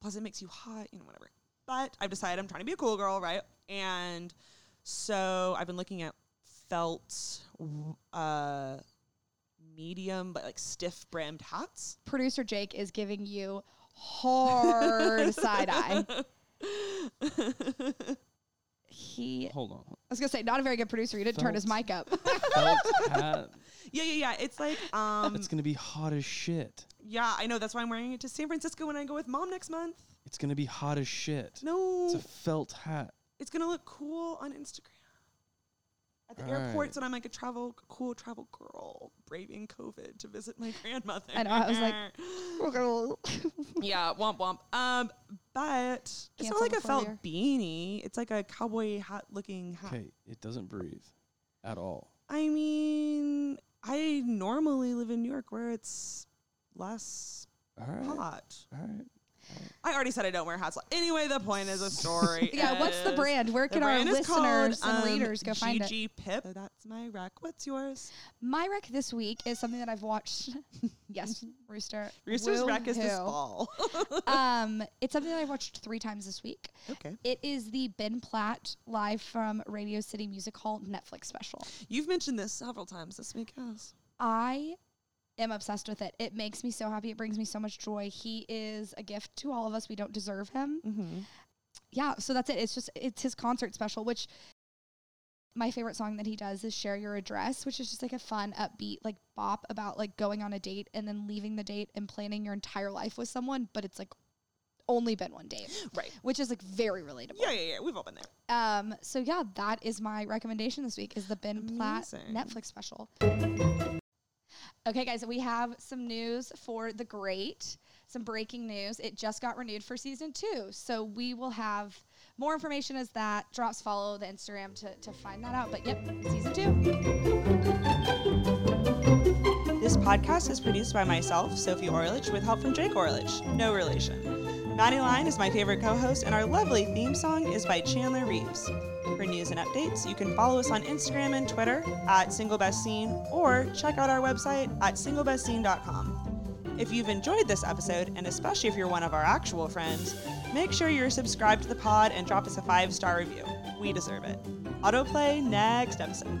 plus, it makes you hot, you know, whatever. But I've decided I'm trying to be a cool girl, right? And so I've been looking at felt, uh, medium but like stiff brimmed hats. Producer Jake is giving you hard side eye. He, Hold on. I was gonna say, not a very good producer. He didn't turn his mic up. Felt hat. Yeah, yeah, yeah. It's like um, It's gonna be hot as shit. yeah, I know. That's why I'm wearing it to San Francisco when I go with mom next month. It's gonna be hot as shit. No, It's a felt hat. it's gonna look cool on Instagram. At the Alright. airports, when I'm like a travel, cool travel girl, braving COVID to visit my grandmother. I know, I was like, yeah, womp womp. Um, but it's not like a felt year. beanie. It's like a cowboy hat looking hat. Okay, it doesn't breathe at all. I mean, I normally live in New York where it's less All right. hot. All right. I already said I don't wear hats. Anyway, the point is a story. yeah, what's the brand? Where can our listeners called, and um, readers go find it? Gigi Pip. So that's my rec. What's yours? My rec this week is something that I've watched. yes, Rooster. Rooster's rec is this fall. um, it's something that I've watched three times this week. okay. It is the Ben Platt live from Radio City Music Hall Netflix special. You've mentioned this several times this week, yes. I am obsessed with it. It makes me so happy. It brings me so much joy. He is a gift to all of us. We don't deserve him. Mm-hmm. Yeah, so that's it. It's just it's his concert special, which my favorite song that he does is Share Your Address, which is just like a fun, upbeat, like bop about like going on a date and then leaving the date and planning your entire life with someone, but it's like only been one date. Right. Which is like very relatable. Yeah, yeah, yeah. We've all been there. Um, so yeah, that is my recommendation this week is the Ben Platt Netflix special. Okay, guys, we have some news for the great. Some breaking news. It just got renewed for season two. So we will have more information as that drops. Follow the Instagram to, to find that out. But yep, season two. This podcast is produced by myself, Sophie Orlich, with help from Jake Orlich. No relation. Maddie Line is my favorite co host, and our lovely theme song is by Chandler Reeves. For news and updates, you can follow us on Instagram and Twitter at SingleBestScene or check out our website at singlebestscene.com. If you've enjoyed this episode, and especially if you're one of our actual friends, make sure you're subscribed to the pod and drop us a five star review. We deserve it. Autoplay next episode.